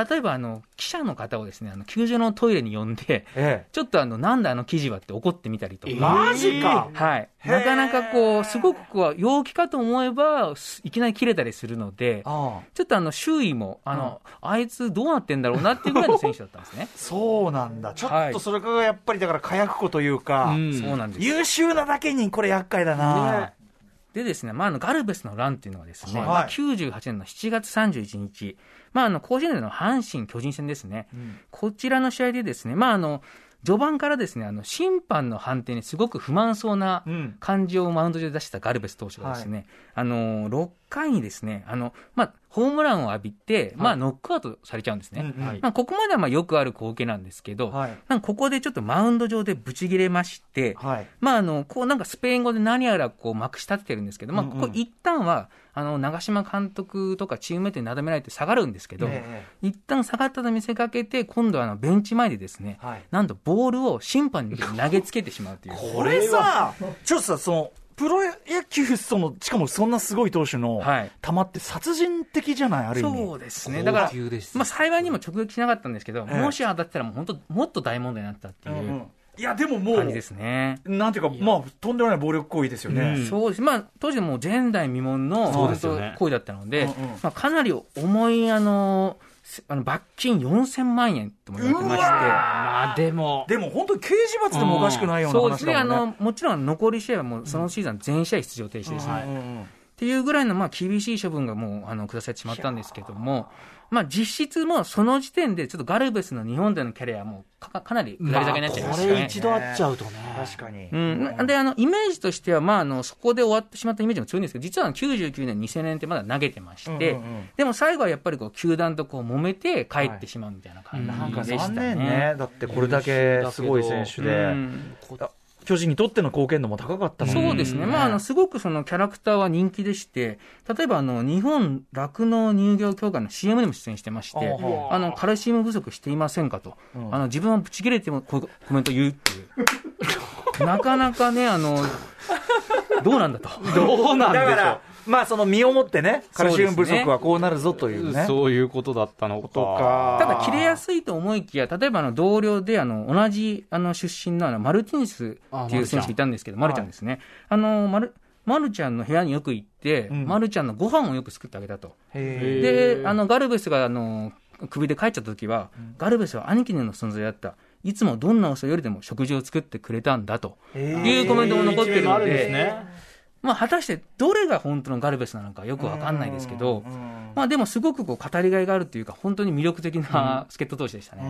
例えば、あの、記者の方をですね、あの、球場のトイレに呼んで、えちょっとあの、なんだあの記事はって怒ってみたりとか。え。マジかはい。なかなかこう、すごくこう、陽気かと思えば、すいきなり切れたりするので、ああちょっとあの、周囲も、あの、あいつどうなってんだろうなっていうぐらいの選手だったんですね。そうなんだ。ちょはいっとそれがやっぱりだから火薬庫というか、うんそうなんです。優秀なだけにこれ厄介だな。でですね、まあ、あの、ガルベスの乱っていうのはですね、はい。まあ、98年の7月31日、まあ、あの、甲子園での阪神巨人戦ですね。こちらの試合でですね、まあ、あの、序盤からですね、あの、審判の判定にすごく不満そうなうん。感じをマウンド上で出したガルベス投手がですね、あの、6回にですね、あの、まあ、ホームランを浴びて、まあ、ノックアウトされちゃうんですね。うんうん。まあ、ここまではまあよくある光景なんですけど、はい。なんかここでちょっとマウンド上でブチ切れまして、はい。まあ、あの、こうなんかスペイン語で何やらこうまくし立ててるんですけど、まあ、うんうん。ここ一旦は、あの、長嶋監督とかチームメイトになだめられて下がるんですけど、え一旦下がったと見せかけて、今度はあの、ベンチ前でですね、はい。なんとボールを審判に投げつけてしまうという。これさ、ちょっとさ、その、プロ野球、その、しかもそんなすごい投手のはい。球って殺人的じゃない、ある意味。そうですね。だから、まあ、幸いにも直撃しなかったんですけど、ええ。もし当たったらもう本当、もっと大問題になったっていう。うんうんいや、でももう、感じですね。なんていうか、まあ、とんでもない暴力行為ですよね。そうです。まあ、当時もう前代未聞の、そうですよね本当行為だったので、うんうんまあ、かなり重い、あの、せあの罰金4000万円とも言われてまして、まあでも、でも本当に刑事罰でもおかしくないようなそうですね、あ話だもんね。の、もちろん残り試合はもうそのシーズン全試合出場停止ですね。うんうんっていうぐらいのまあ厳しい処分がもうあの下されてしまったんですけども、まあ、実質もその時点でちょっとガルベスの日本でのキャリアはもうかかなり下り坂になっちゃいましたね。これ一度会っちゃうとね。確かに。うん、であのイメージとしては、まあ、あのそこで終わってしまったイメージも強いんですけど、実は99年、2000年ってまだ投げてまして、うんうんうんでも最後はやっぱりこう球団とこう揉めて帰ってしまうみたいな感なんかじでした残ね。念ね。だってこれだけすごい選手うで、ん巨人にとっての貢献度も高かったそうですね、まあ、あのすごくそのキャラクターは人気でして、例えばあの日本酪農乳業協会の CM でも出演してまして、あはあ。のカルシウム不足していませんかと、うん。あの自分はぶち切れてもこうコメント言うっていう、なかなかね、あのどうなんだと。どうなんでしょう。だから、まあその身をもってね、カルシウム不足はこうなるぞというね。そういうことだったのか。とか。ただ、切れやすいと思いきや、例えばあの同僚であの同じあの出身のあのマルティニスっていう選手がいたんですけど、マルちゃんですね。あのマルマルちゃんの部屋によく行って、うんマルちゃんのご飯をよく作ってあげたと。へで、あのガルベスがあの首で帰っちゃった時は、ガルベスは兄貴の存在だった。いつもどんな遅よりでも食事を作ってくれたんだとーいうコメントも残ってるので、まあ、果たしてどれが本当のガルベスなのかよくわかんないですけど、まあ、でもすごくこう語りがいがあるというか、本当に魅力的な助っ人投手でしたね。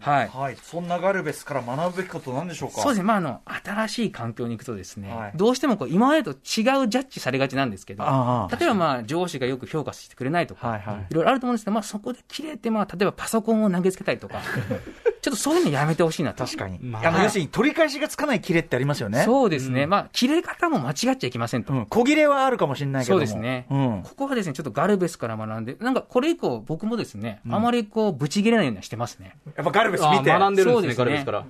はい、はい、そんなガルベスから学ぶべきことなんでしょうか？そうですね、まあ、あの新しい環境に行くとですね、はい。どうしてもこう今までと違うジャッジされがちなんですけど、例えばまあ上司がよく評価してくれないとか、はいはい。いろいろあると思うんですけど、まあ、そこで切れて、まあ、例えばパソコンを投げつけたりとか、ちょっとそういうのやめてほしいなと。確かに、まあ。あの要するに取り返しがつかないキレってありますよね。そうですね、まあ、切れ方も間違っちゃいけませんと。うん、小切れはあるかもしれないけども。そうですね、うん、ここはですねちょっとガルベスから学んで、なんかこれ以降、僕もですね、あまりこう、ぶち切れないようにはしてますね。やっぱガルベスあ見て。学んでるんですね、そうですね。ガルベスから。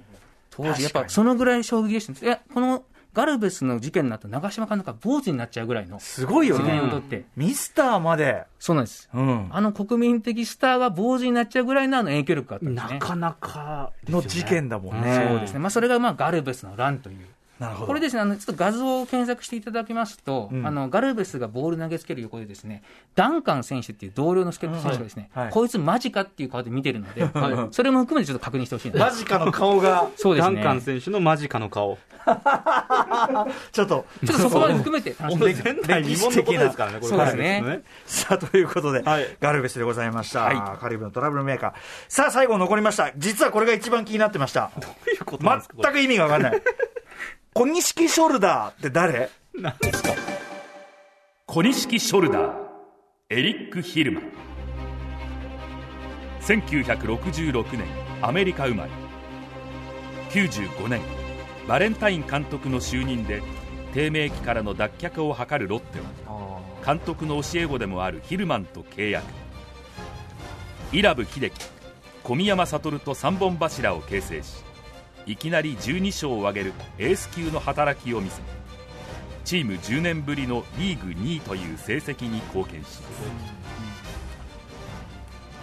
当時、やっぱそのぐらい衝撃でした。いや、このガルベスの事件の後、長嶋監督が坊主になっちゃうぐらいのすごいよね、取って、ミスターまで、そうなんです。うん、あの国民的スターが坊主になっちゃうぐらいのあの影響力があったんですね。なかなかの事件だもんね、そうですね。まあ、それがまあガルベスの乱という。なるほど。これですね、あの、ちょっと画像を検索していただきますと、うん。あの、ガルベスがボール投げつける横でですね、ダンカン選手っていう同僚のスケート選手がですね、はいはい。こいつマジかっていう顔で見てるので、それも含めてちょっと確認してほしいな。マジカの顔が、そうですね。ダンカン選手の間近の顔。ちょっと、ちょっとそこまで含めて楽しんで前代未聞のことですからね、これ。そうですね。さあ、ということで、はい。ガルベスでございました、はカリブのトラブルメーカー。さあ、最後残りました。実はこれが一番気になってました。どういうことなんですか、これ。全く意味がわかんない。小錦ショルダーって誰？なんですか？小錦ショルダー。エリック・ヒルマン。1966年アメリカ生まれ。95年バレンタイン監督の就任で低迷期からの脱却を図るロッテは監督の教え子でもあるヒルマンと契約。伊良部秀樹小宮山悟と3本柱を形成しいきなり12勝を挙げるエース級の働きを見せチーム10年ぶりのリーグ2位という成績に貢献します。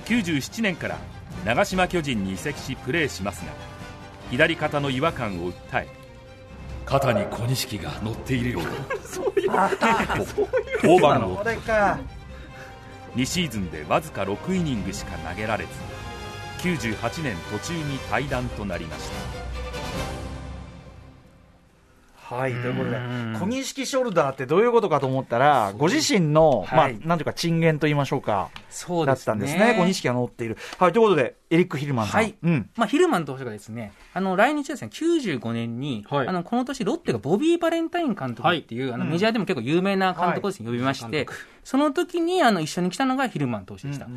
97年から長島巨人に移籍しプレーしますが左肩の違和感を訴え肩に小錦が乗っているようだ。登板をこれか。2シーズンでわずか6イニングしか投げられず98年途中に退団となりましたはい、ということでうん、小錦ショルダーってどういうことかと思ったら、ご自身の、はい。まあ、なんていうか、珍言と言いましょうか、だっそうですね。たんですね、小錦が乗っている。はい、ということで、エリック・ヒルマンさん。はい。うん。まあ、ヒルマン投手がですね、あの、来日ですね、95年に、はい。あの、この年、ロッテがボビー・バレンタイン監督っていう、あの、メジャーでも結構有名な監督をですね、呼びまして、その時に、あの、一緒に来たのがヒルマン投手でした。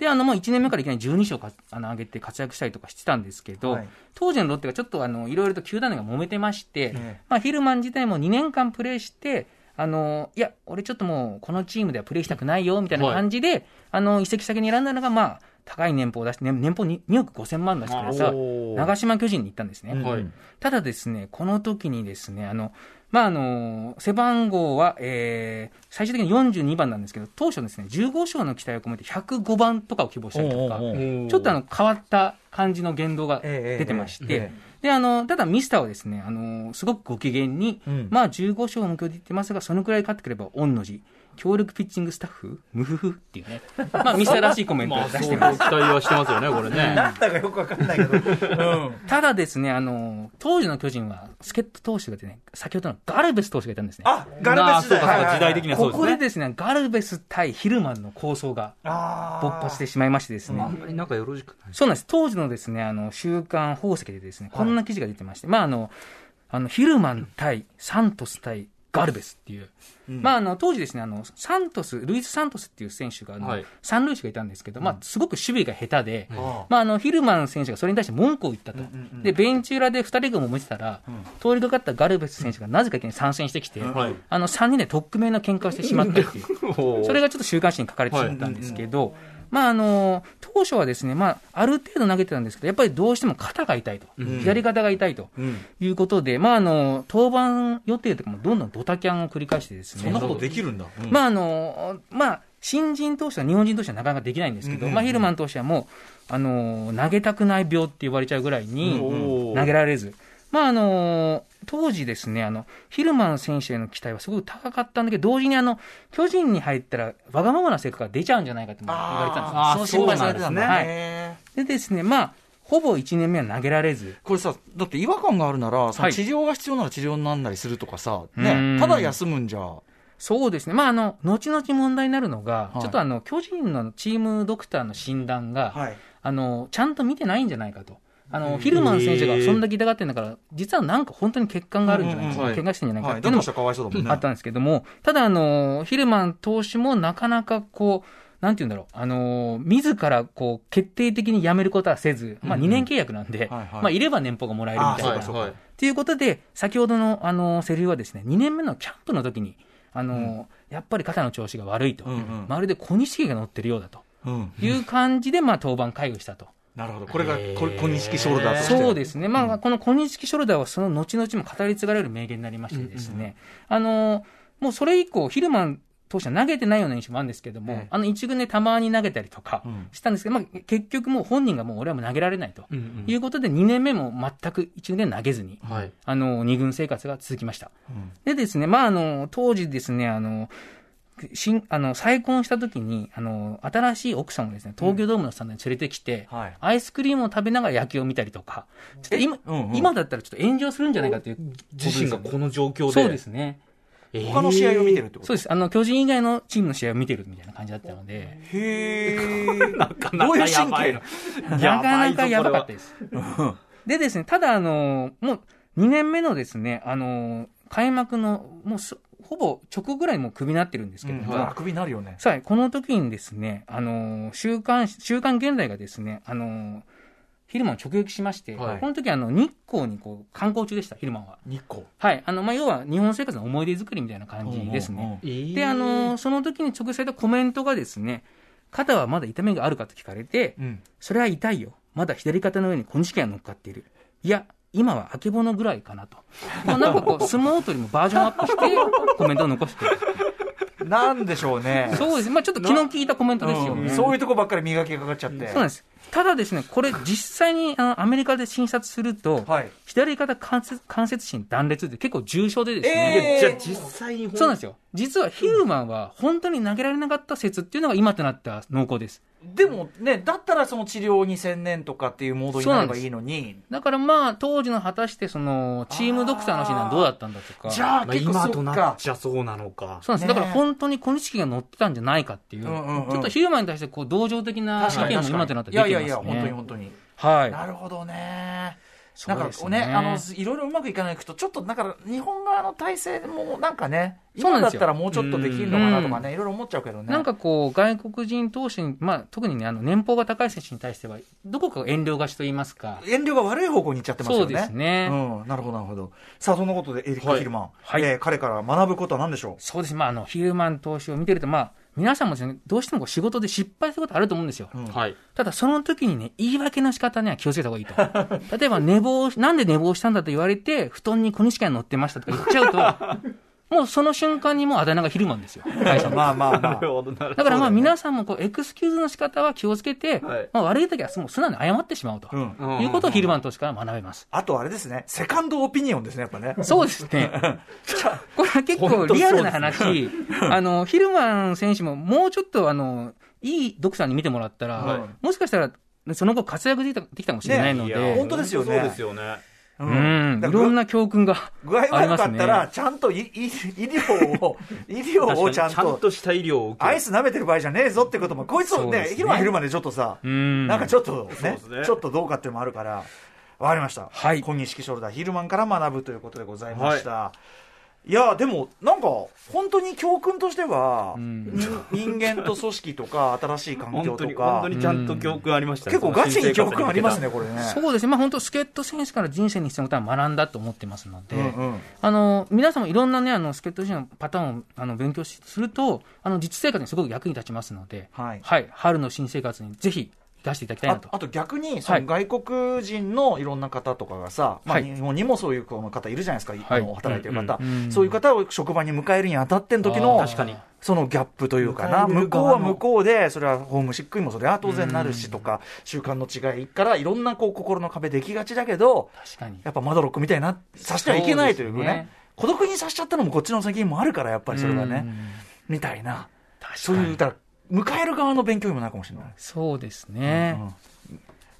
で、あの、もう1年目からいきなり12勝かあの上げて活躍したりとかしてたんですけど、はい。当時のロッテがちょっとあの、いろいろと球団が揉めてまして、ええ。まあ、ヒルマン自体も2年間プレーして、あの、いや、俺ちょっともう、このチームではプレーしたくないよ、みたいな感じで、あの、移籍先に選んだのが、まあ、高い年俸を出して、ね年俸に 2, 億5000万出してくれた、長島巨人に行ったんですね。はい。ただですね、この時にですね、あの、まあ、あの、背番号は、えー、最終的に42番なんですけど、当初ですね、15勝の期待を込めて105番とかを希望したりとか、ちょっとあの、変わった感じの言動がええ出てまして、ええ。えで、あの、ただミスターはですね、あの、すごくご機嫌に、うん。まあ15勝を目標で言ってますが、そのくらい勝ってくれば、御の字、協力ピッチングスタッフ、ムフフ？っていうね、まあミスターらしいコメントを出してます。期待はしてますよね、これね。なんだかよくわかんないけど。うん。ただですね、あの、当時の巨人は、助っ人投手がね、先ほどのガルベス投手がいたんですね。あ、ガルベスだあそうかそうか時代的にはそうここでですね。ですね、ガルベス対ヒルマンの構想が勃発してしまいましてですね、あんまり仲よろしくない。そうなんです。当時のですね、あの、週刊宝石でですね、こんな記事が出てまして、まあ、あの、あの、ヒルマン対サントス対ガルベスっていう、まあ、あの、当時ですね、あの、サントス、ルイス・サントスっていう選手が、あの、はい。三塁手がいたんですけど、まあ、すごく守備が下手で、あまあ、あの、ヒルマン選手がそれに対して文句を言ったと。で、ベンチ裏で二人が揉めてたら、通りかかったガルベス選手がなぜか参戦してきて、はい。あの、三人で特命の喧嘩をしてしまったっていう。そそれがちょっと週刊誌に書かれてしまったんですけど、まああの当初はですね、まあ、ある程度投げてたんですけど、やっぱりどうしても肩が痛いと、左肩が痛いということで、まあ、あの登板予定とかもどんどんドタキャンを繰り返してですね、そんなことできるんだ。うん。まああのまあ、新人投手は日本人投手はなかなかできないんですけど、まあ、ヒルマン投手はもう、あの投げたくない病って言われちゃうぐらいに投げられず、まああの当時ですねあの、ヒルマン選手への期待はすごく高かったんだけど、同時にあの巨人に入ったら、わがままな性格が出ちゃうんじゃないかとも言われてたんです。その心配されてたんだはい。ね。でですね、まあ、ほぼ1年目は投げられず、これさ、だって違和感があるなら、そのはい。治療が必要なら治療になったりするとかさ、うね、んただ休むんじゃ、そうですね、まあ、あの後々問題になるのが、はい。ちょっとあの巨人のチームドクターの診断が、はい、あのちゃんと見てないんじゃないかと。あのヒルマン選手がそんだけ痛がってるんだから、実はなんか本当に欠陥があるんじゃないか、うんうんうん怪我してんじゃないかはい、っていうのも。あったんですけども、ただあの、ヒルマン投手もなかなかこう、なんて言うんだろう、あの自らこう決定的に辞めることはせず、まあ、2年契約なんで、まあ、いれば年俸がもらえるみたいな。あそうかそうかはいということで、先ほどのあのセリフはですね、2年目のキャンプの時に、あのやっぱり肩の調子が悪いと、うんうん。まるで小錦が乗ってるようだと。うん、いう感じで、まあ、登板回避したと。なるほど、これがこ小錦ショルダーとして。そうですね、まあ、この小錦ショルダーはその後々も語り継がれる名言になりましてですね、あのもうそれ以降、ヒルマン投手は投げてないような印象もあるんですけども、ええ。あの一軍でたまに投げたりとかうん。したんですけど、まあ、結局もう本人がもう俺はもう投げられないということで、2年目も全く一軍で投げずに、はい。あの2軍生活が続きました。うん。でですね、まあ、あの当時ですね、あの新あの再婚した時にあの新しい奥さんをですね東京ドームのスタンドに連れてきて、はい。アイスクリームを食べながら野球を見たりとか、ちょっと今,、うんうん。今だったらちょっと炎上するんじゃないかという自身がこの状況で。そうですね。他の試合を見てるってこと？そうです。あの、巨人以外のチームの試合を見てるみたいな感じだったので、へえ。かどういう神経な。かなかやばかったです。でですね、ただ、あの、もう2年目のですね、あの、開幕の、もうそほぼ直後ぐらいもうクビになってるんですけども、あくびになるよね。さあ、この時にですね、あの、週刊、週刊現代がですね、あの、ヒルマンを直撃しまして、はいこの時あの、日光にこう観光中でした、ヒルマンは。日光。はい。あの、まあ、要は日本生活の思い出作りみたいな感じですね。で、あの、その時に直接されたコメントがですね、肩はまだ痛みがあるかと聞かれて、うん。それは痛いよ。まだ左肩の上に小錦が乗っかっている。いや、今はあけぼのぐらいかなと。まあ、なんかこう、相撲取りもバージョンアップして、コメントを残してくる。なんでしょうね。そうですね。まあ、ちょっと気の利いたコメントですよね。うんそういうとこばっかり磨きがかかっちゃって。そうなんです。ただですね、これ実際にあのアメリカで診察すると、はい。左肩関節関節心断裂って結構重症でですね、えーじゃあ実際にそうなんですよ。実はヒューマンは本当に投げられなかった説っていうのが今となった濃厚です。でもね、だったらその治療に専念とかっていうモードになればいいのに、だからまあ、当時の果たしてその、チームドクターの診断どうだったんだとか。じゃあ今となっか。ちゃそうなのか。そうなんです。ねだから本当に小錦が乗ってたんじゃないかっていう、うんうんうんちょっとヒューマンに対してこう同情的な意見も今となってい出てますね。やいやいや、本当に本当に。はい。なるほどね。そうんかね、あの、いろいろうまくいかないと、ちょっと、だから、日本側の体制も、なんかね、今だったらもうちょっとできるのかなとかね、いろいろ思っちゃうけどね。なんかこう、外国人投手に、まあ、特にね、あの年俸が高い選手に対しては、どこか遠慮がちと言いますか、遠慮が悪い方向に行っちゃってますよね。そうですね。うん、なるほど、なるほど。さあ、そんなことで、エリック・ヒルマン、はい。えー彼から学ぶことは何でしょそうです。ね、まあ、あのヒルマン投手を見てると、まあ、皆さんもですね、どうしてもこう仕事で失敗することあると思うんですよ。う、うんはい。ただ、その時にね、言い訳の仕方には気をつけた方がいいと。例えば、寝坊し、なんで寝坊したんだと言われて、布団に小錦が乗ってましたとか言っちゃうと、もうその瞬間にもうあだ名がヒルマンですよ、会社の。まあまあまあ。だからまあ皆さんもこうエクスキューズの仕方は気をつけて、はいまあ、悪い時はもう素直に謝ってしまうと、うん。いうことをヒルマン投手から学べます。あとあれですね、セカンドオピニオンですね、やっぱね。そうですね。これは結構リアルな話、あの、ヒルマン選手ももうちょっとあの、いいドクターに見てもらったら、はいもしかしたら、その後活躍できたできたかもしれないので、ね本当ですよねそうですよね。ううん、いろんな教訓が具合悪かったら、まちゃんと医療を、医療をちゃんちゃんと、とした医療を受ける。アイス舐めてる場合じゃねえぞってことも、こいつをね、昼間昼までちょっとさ、うん。なんかちょっとねちょっとどうかっていうのもあるから、わかりました。はい。小錦ショルダー、ヒルマンから学ぶということでございました。い、や、でも、なんか、本当に教訓としては、ん。人人間と組織とか、新しい環境と本当に、本か当、にちゃんと教訓ありましたね。結構ガチに教訓ありますね、。これね。そうですね、まあ、本当、助っ人選手から人生に必要なことは学んだと思ってますので、うんうん。あの皆さんもいろんなね、あの助っ人選手のパターンをあの勉強しすると、あの実生活にすごく役に立ちますので、はい。春の新生活にぜひ出していただきたいなと。ああと逆に、その外国人のいろんな方とかがさ、まあ、はい。日本にもそういう方いるじゃないですか、あの働いてる方、そういう方を職場に迎えるにあたっての時の確かに。そのギャップというかな、向こうは向こうで、それはホームシックにもそれは当然なるしとか、習慣の違いからいろんなこう心の壁できがちだけど、確かに。やっぱまどろっこみたいな、さしてはいけないというね。ね。孤独にさしちゃったのもこっちの責任もあるから、やっぱりそれはね、うん。みたいな、そういう、だから迎える側の勉強にもなるかもしれない。そうですね。うん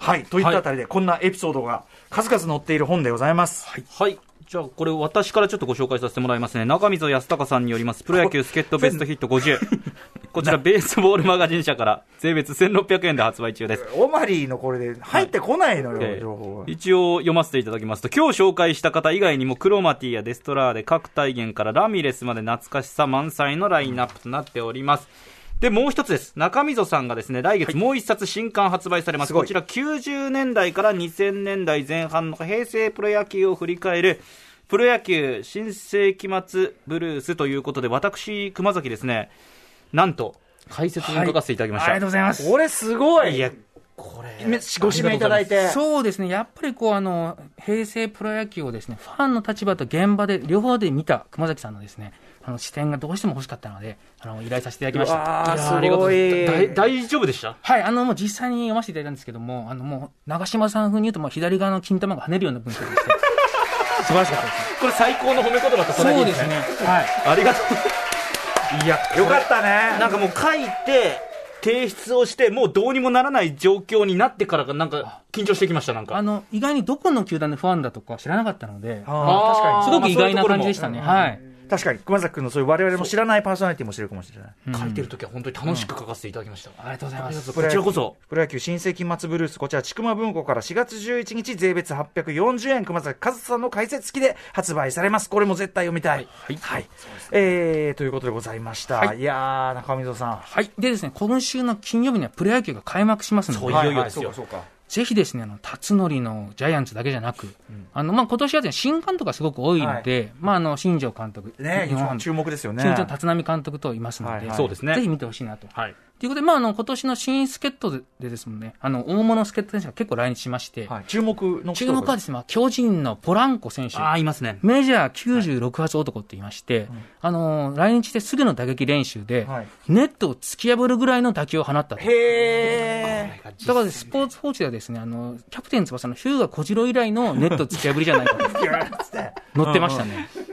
はい、といったあたりで、こんなエピソードが数々載っている本でございます。はい。じゃあ、これ私からちょっとご紹介させてもらいますね。中溝康隆さんによります、プロ野球助っ人ベストヒット 50。こちら、ベースボールマガジン社から、税別1600円で発売中です。オマリーのこれで入ってこないのよ、ええ情報が。一応読ませていただきますと、今日紹介した方以外にも、クロマティやデストラーデ、各体現からラミレスまで懐かしさ満載のラインナップとなっております。で、もう一つです。中溝さんがですね、来月もう一冊新刊発売されます。すごいこちら90年代から2000年代前半の平成プロ野球を振り返る、プロ野球新世紀末ブルースということで、私、熊崎ですね、なんと、解説に書かせていただきました。ありがとうございます。これすごいいや、これ、めご指名いただいて。そうですね、やっぱりこうあの平成プロ野球をですねファンの立場と現場で両方で見た熊崎さんのですねあの視点がどうしても欲しかったのであの依頼させていただきました。あいやありがとうございますすごい。大大丈夫でした？はい、あのもう実際に読ませていただいたんですけども、あのもう長嶋さん風に言うと、もう左側の金玉が跳ねるような文章でして、素晴らしかったです。これ最高の褒め言葉とそうですね。はい。ありがといや、よかったね。う。なんかもう書いて、提出をして、もうどうにもならない状況になってからが、なんか緊張してきました、なんか。あの、意外にどこの球団でファンだとか知らなかったので、あー確かに。すごく意外な感じでしたね。はい。確かに、熊崎君のそういう我々も知らないパーソナリティも知るかもしれない。書いてるときは本当に楽しく書かせていただきました。ありがとうございます。こちらこそ。プロ野球新世紀末ブルース、こちら、ちくま文庫から4月11日、税別840円、熊崎和人さんの解説付きで発売されます。これも絶対読みたい。はい。えー、ということでございました。、はいやー、中溝さん。はい。でですね、今週の金曜日にはプロ野球が開幕しますので、そういよいよですよそうか、そうか。ぜひですね、あの、辰徳のジャイアンツだけじゃなく、あの、まあ、今年は新監督がすごく多いので、まあ、あの、新庄監督、ね日本注目ですよね。新庄立浪監督といますので、はいはいそうですねぜひ見てほしいなと。はい。ということで、まあ、あの、今年の新助っ人ででですもんね、あの、大物助っ人選手が結構来日しまして、はい、注目の人注目はですね、まあ巨人のポランコ選手。ああ、いますね。メジャー96発男って言いまして、あのー来日してすぐの打撃練習で、はいネットを突き破るぐらいの打球を放ったと。へー。だからスポーツ報知ではですね、あの、キャプテン翼のヒューガ小次郎以来のネット突き破りじゃないかと 載ってましたね。うんうん。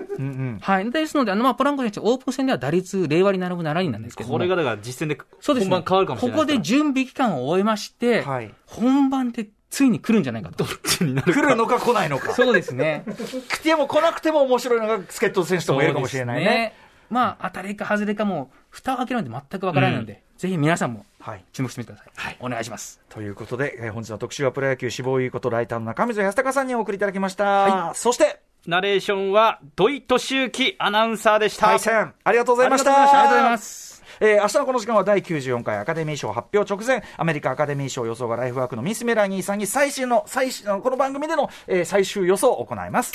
はい。ですので、あの、まあ、ポランコ選手、オープン戦では打率令和に並ぶ7人なんですけどもこれがだから実戦でそうですね。本番変わるかもしれないここで準備期間を終えまして、はい。本番でついに来るんじゃないかと。来るのか来ないのか。そうですね。来ても来なくても面白いのが助っ人選手とも言えるかもしれないね。まあ、当たりか外れかも、蓋を開けるので全くわからないので、ぜひ皆さんもはい。注目してみてください。お願いします。ということで、えー本日の特集はプロ野球志望いいことライターの中溝康隆さんにお送りいただきました。そして、ナレーションは土井敏之アナウンサーでした。対戦、ありがとうございました。ありがとうございます。えー明日のこの時間は第94回アカデミー賞発表直前、アメリカアカデミー賞予想がライフワークのミス・メラニーさんに最新の、最新の、この番組での、えー最終予想を行います。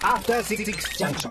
After Six Junction.